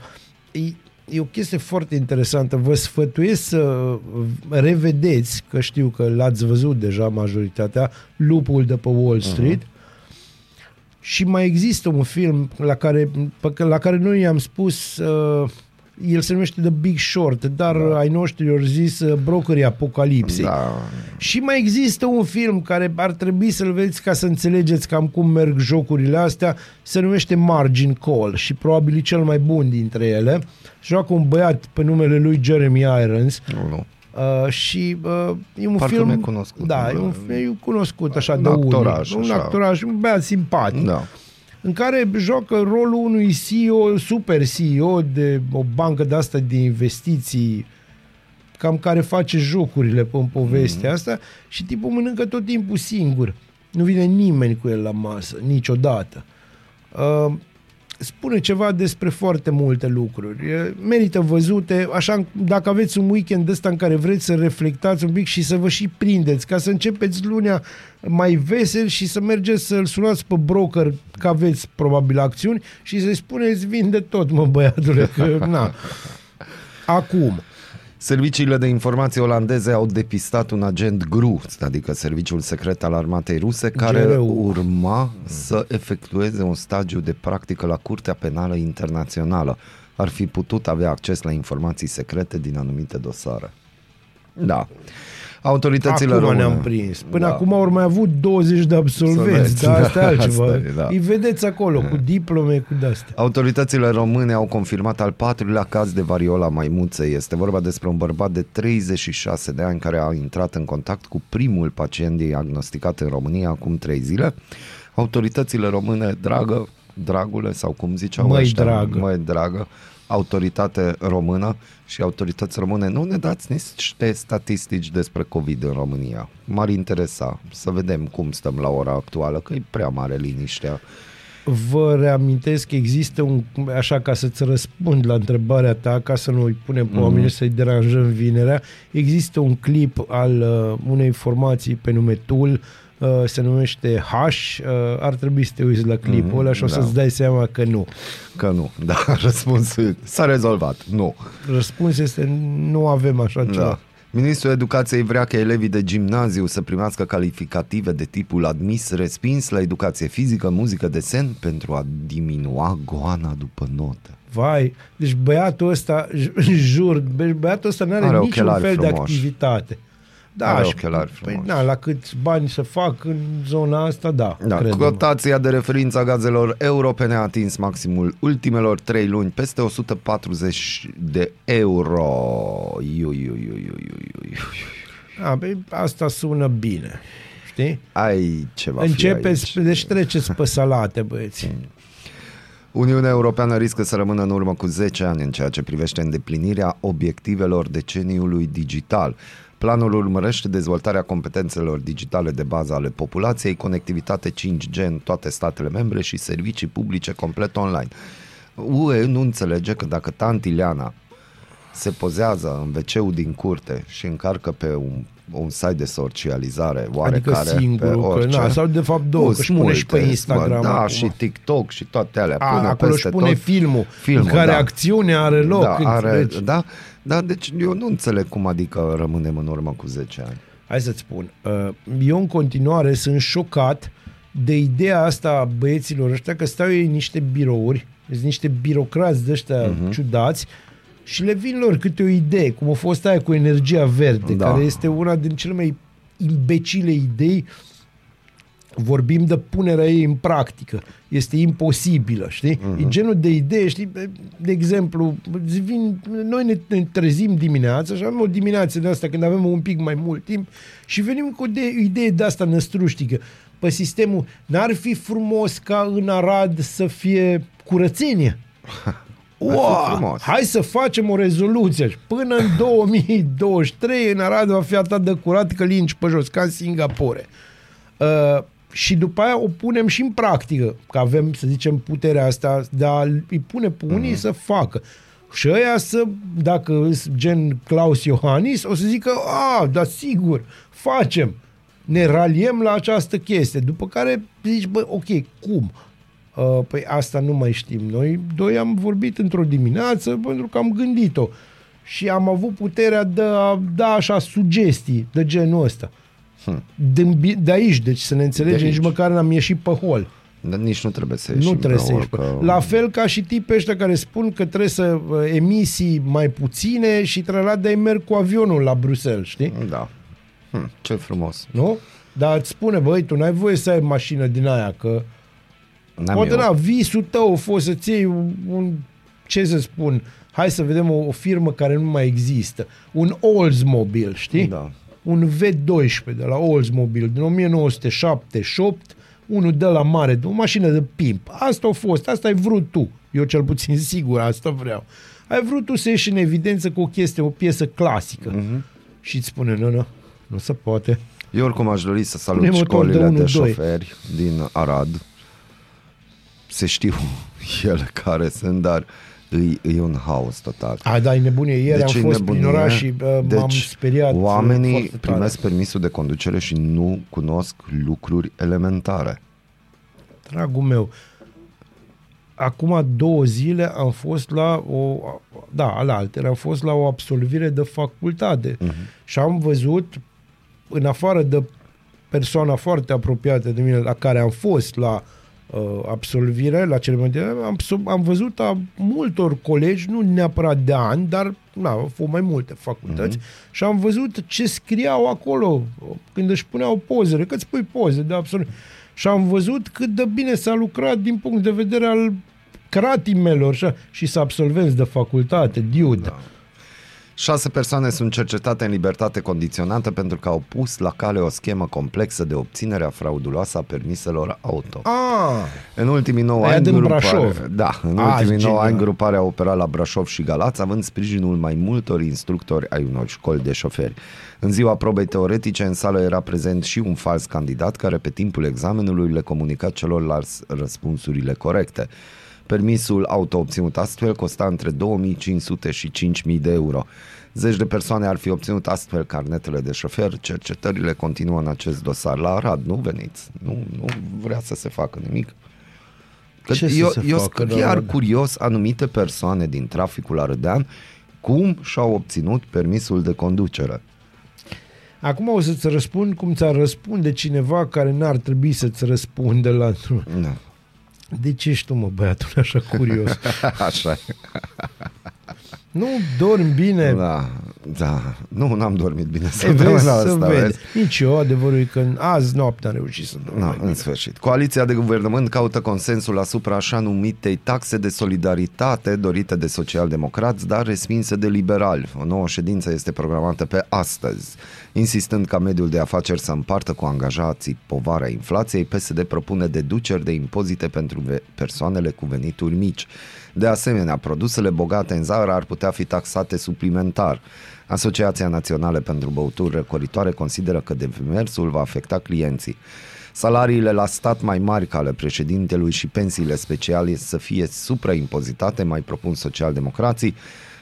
S1: e, e o chestie foarte interesantă. Vă sfătuiesc să revedeți, că știu că l-ați văzut deja majoritatea, Lupul de pe Wall Street. Și mai există un film la care, pe, la care noi i-am spus, uh, el se numește The Big Short, dar da. ai noștri au zis uh, Brokerii Apocalipsei.
S3: Da,
S1: Și mai există un film care ar trebui să-l vedeți ca să înțelegeți cam cum merg jocurile astea, se numește Margin Call și probabil e cel mai bun dintre ele. Joacă un băiat pe numele lui Jeremy Irons
S3: nu, nu.
S1: uh, și uh, e un
S3: Parcă
S1: film...
S3: mi-e cunoscut.
S1: Da, e un, e cunoscut așa
S3: Un
S1: de
S3: actoraj,
S1: unii. Un
S3: așa.
S1: actoraj, un băiat simpatic
S3: Da.
S1: În care joacă rolul unui CEO, super CEO de o bancă de asta de investiții, cam care face jocurile în povestea mm. asta și tipul mănâncă tot timpul singur. Nu vine nimeni cu el la masă, niciodată. Uh, spune ceva despre foarte multe lucruri. E, Merită văzute, așa, dacă aveți un weekend ăsta în care vreți să reflectați un pic și să vă și prindeți, ca să începeți lunea mai vesel și să mergeți să-l sunați pe broker, că aveți probabil acțiuni, și să-i spuneți, vinde tot, mă, băiatule, că na. Acum,
S3: Serviciile de informații olandeze au depistat un agent GRU, adică serviciul secret al armatei ruse, care
S1: GRU.
S3: urma să efectueze un stagiu de practică la Curtea Penală Internațională. Ar fi putut avea acces la informații secrete din anumite dosare. Da. Autoritățile
S1: acum
S3: române.
S1: ne-am prins. Până
S3: Da.
S1: acum au mai avut 20 de absolvenți,
S3: Absolvenți,
S1: dar asta
S3: da,
S1: e altceva.
S3: asta e, da.
S1: Îi vedeți acolo, cu diplome, cu de-astea.
S3: Autoritățile române au confirmat al patrulea caz de variola maimuței. Este vorba despre un bărbat de 36 de ani care a intrat în contact cu primul pacient diagnosticat în România acum 3 zile. Autoritățile române, dragă, dragule, sau cum ziceau
S1: Măi,
S3: ăștia,
S1: dragă.
S3: măi, dragă, autoritate română și autorități române, nu ne dați niște statistici despre COVID în România. M-ar interesa să vedem cum stăm la ora actuală, că e prea mare liniștea.
S1: Vă reamintesc că există un, așa ca să-ți răspund la întrebarea ta, ca să nu îi punem pe oameni să-i deranjăm vinerea, există un clip al uh, unei formații pe nume Tool, uh, se numește H, uh, ar trebui să te uiți la clipul ăla și o
S3: da.
S1: să-ți dai seama că nu.
S3: Că nu, da, răspunsul s-a rezolvat, nu.
S1: Răspunsul este nu avem așa ceva.
S3: Da. Ministrul Educației vrea ca elevii de gimnaziu să primească calificative de tipul admis, respins la educație fizică, muzică, desen pentru a diminua goana după notă.
S1: Vai, deci băiatul ăsta, j- jur, bă- băiatul ăsta nu are,
S3: Are
S1: niciun
S3: ochelari
S1: fel de
S3: frumoși.
S1: activitate. Da,
S3: Are
S1: și-
S3: ochelari
S1: păi,
S3: frumoși.
S1: na, la câți bani să fac în zona asta, da,
S3: Da,
S1: crede-mă.
S3: cotația de referință a gazelor europene a atins maximul ultimelor 3 luni, peste 140 de euro. Iu, iu, iu, iu, iu, iu, iu.
S1: A, băi, asta sună bine, știi?
S3: Ai ceva fi
S1: Începeți,
S3: aici.
S1: deci treceți pe salate, băieți.
S3: Uniunea Europeană riscă să rămână în urmă cu 10 ani în ceea ce privește îndeplinirea obiectivelor deceniului digital. Planul urmărește dezvoltarea competențelor digitale de bază ale populației, conectivitate 5G în toate statele membre și servicii publice complet online. UE nu înțelege că dacă tanti Ileana se pozează în wc din curte și încarcă pe un, un site de socializare oarecare
S1: Adică singurul,
S3: pe
S1: că,
S3: orice.
S1: na, sau de fapt două,
S3: Nu,
S1: că își pune și pe
S3: multe,
S1: Instagram
S3: bă, Da,
S1: acum.
S3: și TikTok și toate alea.
S1: A,
S3: pune
S1: acolo își
S3: peste
S1: pune
S3: tot.
S1: filmul,
S3: Filmul,
S1: în care
S3: da.
S1: acțiunea are loc.
S3: Da, are,
S1: înțelegi?
S3: da, da, deci eu nu înțeleg cum adică rămânem în urmă cu 10 ani.
S1: Hai să-ți spun, uh, eu în continuare sunt șocat de ideea asta a băieților ăștia că stau ei în niște birouri Sunt niște birocrați de ăștia
S3: Mhm.
S1: uh-huh. ciudați și le vin lor câte o idee, cum a fost aia cu energia verde,
S3: Da.
S1: da. care este una din cele mai imbecile idei vorbim de punerea ei în practică. Este imposibilă, știi?
S3: Mhm.
S1: Uh-huh. E genul de idee, știi? De exemplu, zi- vin, noi ne, ne trezim dimineața și avem o dimineață de asta când avem un pic mai mult timp și venim cu o de, idee de asta năstruștică. Pe sistemul, n-ar fi frumos ca în Arad să fie curățenie? Wow,
S3: frumos.
S1: hai să facem o rezoluție. Și Până în 2023 în Arad va fi atât de curat că linci pe jos, ca în Singapore. Uh, și după aia o punem și în practică, că avem, să zicem, puterea asta de a îi pune pe unii mm-hmm. să facă. Și ăia să, dacă sunt gen Claus Iohannis, o să zică, a, da sigur, facem. Ne raliem la această chestie. După care zici, bă, ok, cum? Uh, păi asta nu mai știm. Noi doi am vorbit într-o dimineață pentru că am gândit-o. Și am avut puterea de a da așa sugestii de genul ăsta. Din, bi- de aici, deci să ne înțelegem,
S3: De aici.
S1: nici măcar n-am ieșit pe hol.
S3: Dar nici nu trebuie să ieșim
S1: nu trebuie
S3: pe
S1: să ieși pe
S3: orică-
S1: La fel ca și tipii ăștia care spun că trebuie să uh, emisii mai puține și trebuie de merg cu avionul la Bruxelles, știi?
S3: Da. Hm, ce frumos.
S1: Nu? Dar îți spune, băi, tu n-ai voie să ai mașină din aia, că
S3: N-am
S1: poate
S3: eu.
S1: na, visul tău a fost să-ți iei un, un, ce să spun, hai să vedem o, o firmă care nu mai există. Un Oldsmobile, știi?
S3: Da.
S1: Un V12 de la Oldsmobile din 1978, unul de la mare, o mașină de pimp. Asta a fost, asta ai vrut tu. Eu cel puțin sigur asta vreau. Ai vrut tu să ieși în evidență cu o chestie, o piesă clasică.
S3: Mhm.
S1: Și îți spune, nu, nu, nu se poate.
S3: Eu oricum aș dori să salut
S1: Pune motor de
S3: școlile de,
S1: 1-2.
S3: șoferi din Arad. Se știu ele care sunt, dar e, e un haos total.
S1: A, da, e nebunie. Ieri
S3: Deci e
S1: am fost
S3: nebunie.
S1: prin oraș și uh, m-am
S3: Deci,
S1: speriat. uh,
S3: Oamenii
S1: foarte tare.
S3: primesc permisul de conducere și nu cunosc lucruri elementare.
S1: Dragul meu, acum două zile am fost la o, da, la altere, am fost la o absolvire de facultate uh-huh. și am văzut, în afară de persoana foarte apropiată de mine, la care am fost la uh, absolvire, la ceremonie, am, sub- am văzut a multor colegi, nu neapărat de ani, dar na, au fost mai multe facultăți uh-huh. și am văzut ce scriau acolo când își puneau pozele, că îți pui poze de absolvire. Și am văzut cât de bine s-a lucrat din punct de vedere al cratimelor și, și să absolvenți de facultate, dude. Da.
S3: Șase persoane sunt cercetate în libertate condiționată pentru că au pus la cale o schemă complexă de obținere a frauduloasă a permiselor auto.
S1: Ah,
S3: În ultimii 9
S1: Aia
S3: ani,
S1: din
S3: grupare,
S1: Brașov.
S3: da, în
S1: Ah,
S3: ultimii 9
S1: genial.
S3: ani, gruparea a operat la Brașov și Galați, având sprijinul mai multor instructori ai unor școli de șoferi. În ziua probei teoretice, în sală era prezent și un fals candidat care pe timpul examenului le comunica celorlalți răspunsurile corecte. Permisul auto obținut astfel costa între 2500 și 5000 de euro. Zeci de persoane ar fi obținut astfel carnetele de șofer. Cercetările continuă în acest dosar. La Arad nu veniți. Nu, nu vrea să se facă nimic. Că
S1: Ce să
S3: eu,
S1: se
S3: eu
S1: facă,
S3: sunt
S1: la
S3: chiar
S1: Arad?
S3: curios anumite persoane din traficul arădean cum și-au obținut permisul de conducere.
S1: acum o să-ți răspund cum ți-ar răspunde cineva care n-ar trebui să-ți răspunde la...
S3: Da.
S1: De ce ești tu, mă, băiatul, așa curios?
S3: Așa e.
S1: nu dormi bine?
S3: Da, da. Nu, n-am dormit bine
S1: E, vezi,
S3: săptămâna
S1: să
S3: asta,
S1: vezi.
S3: vezi?
S1: Nici eu, adevărul e că azi noapte am reușit să dorm.
S3: Na,
S1: mai
S3: în
S1: bine.
S3: sfârșit. Coaliția de guvernământ caută consensul asupra așa numitei taxe de solidaritate dorite de socialdemocrați, dar respinse de liberali. O nouă ședință este programată pe astăzi. Insistând ca mediul de afaceri să împartă cu angajații povara inflației, PSD propune deduceri de impozite pentru ve- persoanele cu venituri mici. De asemenea, produsele bogate în zahăr ar putea fi taxate suplimentar. Asociația Națională pentru Băuturi Răcoritoare consideră că demersul va afecta clienții. Salariile la stat mai mari ca ale președintelui și pensiile speciale să fie supraimpozitate, mai propun socialdemocrații.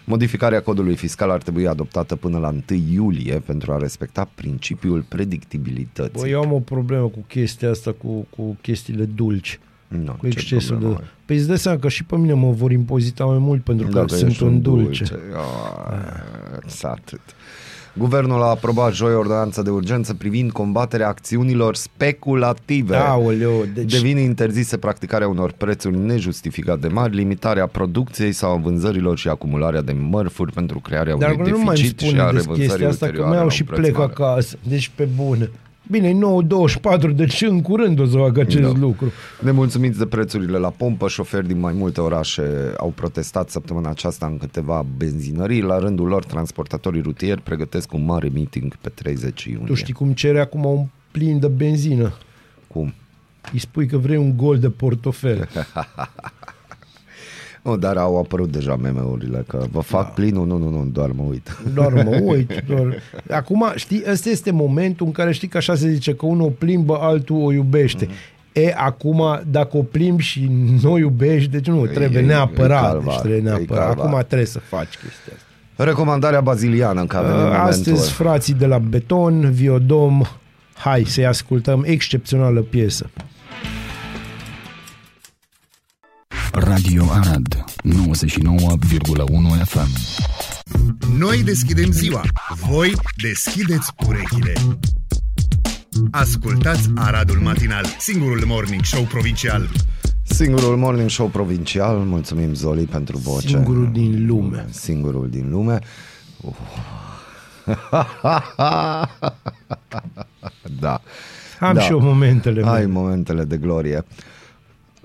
S3: Modificarea codului fiscal ar trebui adoptată până la 1 iulie pentru a respecta principiul predictibilității.
S1: Bă, eu am o problemă cu chestia asta, cu, cu chestiile dulci.
S3: Nu,
S1: Cu
S3: ce
S1: excesul de...
S3: problemă ai?
S1: Păi îți dai seama că și pe mine mă vor impozita mai mult pentru că
S3: Dacă
S1: sunt
S3: ești
S1: un dulce.
S3: Oh, atât. Guvernul a aprobat joi ordonanța de urgență privind combaterea acțiunilor speculative.
S1: Aoleu, deci...
S3: Devine interzise practicarea unor prețuri nejustificat de mari, limitarea producției sau a vânzărilor și acumularea de mărfuri pentru crearea
S1: Dar
S3: unui
S1: nu mai îmi
S3: deficit și a
S1: spuneți
S3: revânzării
S1: chestia asta că
S3: ulterioare
S1: mai
S3: la
S1: au
S3: un
S1: și
S3: preț
S1: plec
S3: mare.
S1: acasă. Deci pe bune. Bine, e 9.24, deci în curând o să fac acest
S3: Da.
S1: lucru.
S3: Nemulțumiți de prețurile la pompă, șoferi din mai multe orașe au protestat săptămâna aceasta în câteva benzinării. La rândul lor, transportatorii rutieri pregătesc un mare meeting pe 30 iunie.
S1: Tu știi cum cere acum un plin de benzină?
S3: Cum?
S1: Îi spui că vrei un gol de portofel.
S3: Nu, dar au apărut deja meme-urile că vă fac da. plinul, nu, nu, nu, doar mă uit.
S1: Doar mă uit. Doar... Acum, știi, ăsta este momentul în care știi că așa se zice, că unul o plimbă, altul o iubește.
S3: Mhm.
S1: E, acum, dacă o plimbi și nu o iubești, deci nu, trebuie
S3: e
S1: neapărat.
S3: calvar,
S1: deci trebuie
S3: e
S1: neapărat.
S3: calvar.
S1: Acum trebuie să faci chestia asta.
S3: Recomandarea baziliană în care a venit momentul
S1: Astăzi, frații de la Beton, Viodom, hai să-i ascultăm, excepțională piesă.
S2: Radio Arad 99,1 FM
S4: Noi deschidem ziua, voi deschideți urechile. Ascultați Aradul Matinal, singurul morning show provincial.
S3: Singurul morning show provincial, mulțumim Zoli pentru voce.
S1: Singurul din lume.
S3: Singurul din lume. Uh. da.
S1: Am
S3: Da.
S1: și eu momentele
S3: Ai
S1: mele.
S3: momentele de glorie.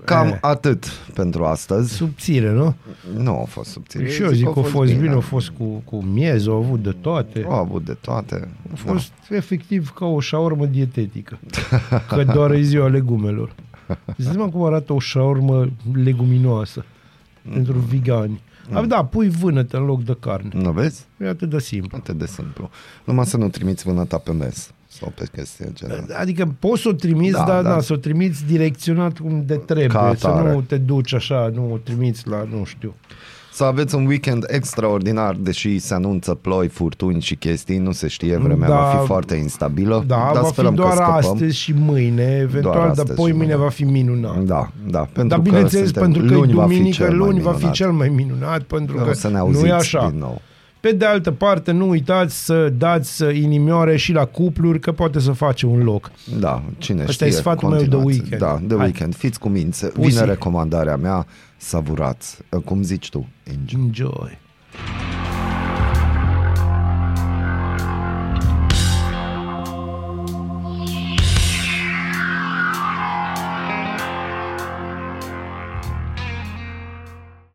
S3: Cam
S1: Eh.
S3: atât pentru astăzi.
S1: Subțire, nu?
S3: Nu au fost subțiri.
S1: Și eu zic că a fost bine, a fost cu, cu miez, au avut de toate.
S3: Au avut de toate.
S1: A fost efectiv ca o șaormă dietetică. Că doar e ziua legumelor. Îți dai seama cum arată o șaormă leguminoasă pentru vegani. Mm. Da, pui vânătă în loc de carne.
S3: Nu vezi?
S1: E atât de simplu.
S3: Atât de simplu. Numai să nu trimiți vânăta pe mes sau pe chestii genul.
S1: Adică poți să o trimiți,
S3: Da,
S1: da, dar
S3: da.
S1: da, să o trimiți direcționat cum de
S3: Ca
S1: trebuie. Să
S3: atare.
S1: nu te duci așa, nu o trimiți la, nu știu.
S3: Să aveți un weekend extraordinar, deși se anunță ploi, furtuni și chestii, nu se știe, vremea
S1: Da.
S3: va fi foarte instabilă.
S1: Da,
S3: dar
S1: va
S3: sperăm
S1: fi
S3: că
S1: doar
S3: scăpăm.
S1: astăzi și mâine, eventual, dar
S3: astăzi
S1: poi
S3: și
S1: mâine
S3: mâine.
S1: va fi minunat.
S3: Da, da, pentru
S1: Dar
S3: că
S1: bineînțeles,
S3: suntem-
S1: pentru că e
S3: luni va fi
S1: duminică,
S3: cel mai
S1: luni va fi
S3: minunat.
S1: cel mai minunat, pentru
S3: O
S1: că
S3: să ne
S1: nu
S3: auziți
S1: e așa.
S3: din nou.
S1: Pe de altă parte, nu uitați să dați inimioare și la cupluri, că poate să face un loc.
S3: Da, cine
S1: Ăsta
S3: știe.
S1: e sfatul meu de
S3: continuați.
S1: weekend.
S3: Da, de
S1: Hai.
S3: weekend. Fiți cuminți.
S1: Pusi.
S3: Vine recomandarea mea, savurați. Cum zici tu? Enjoy.
S1: Enjoy.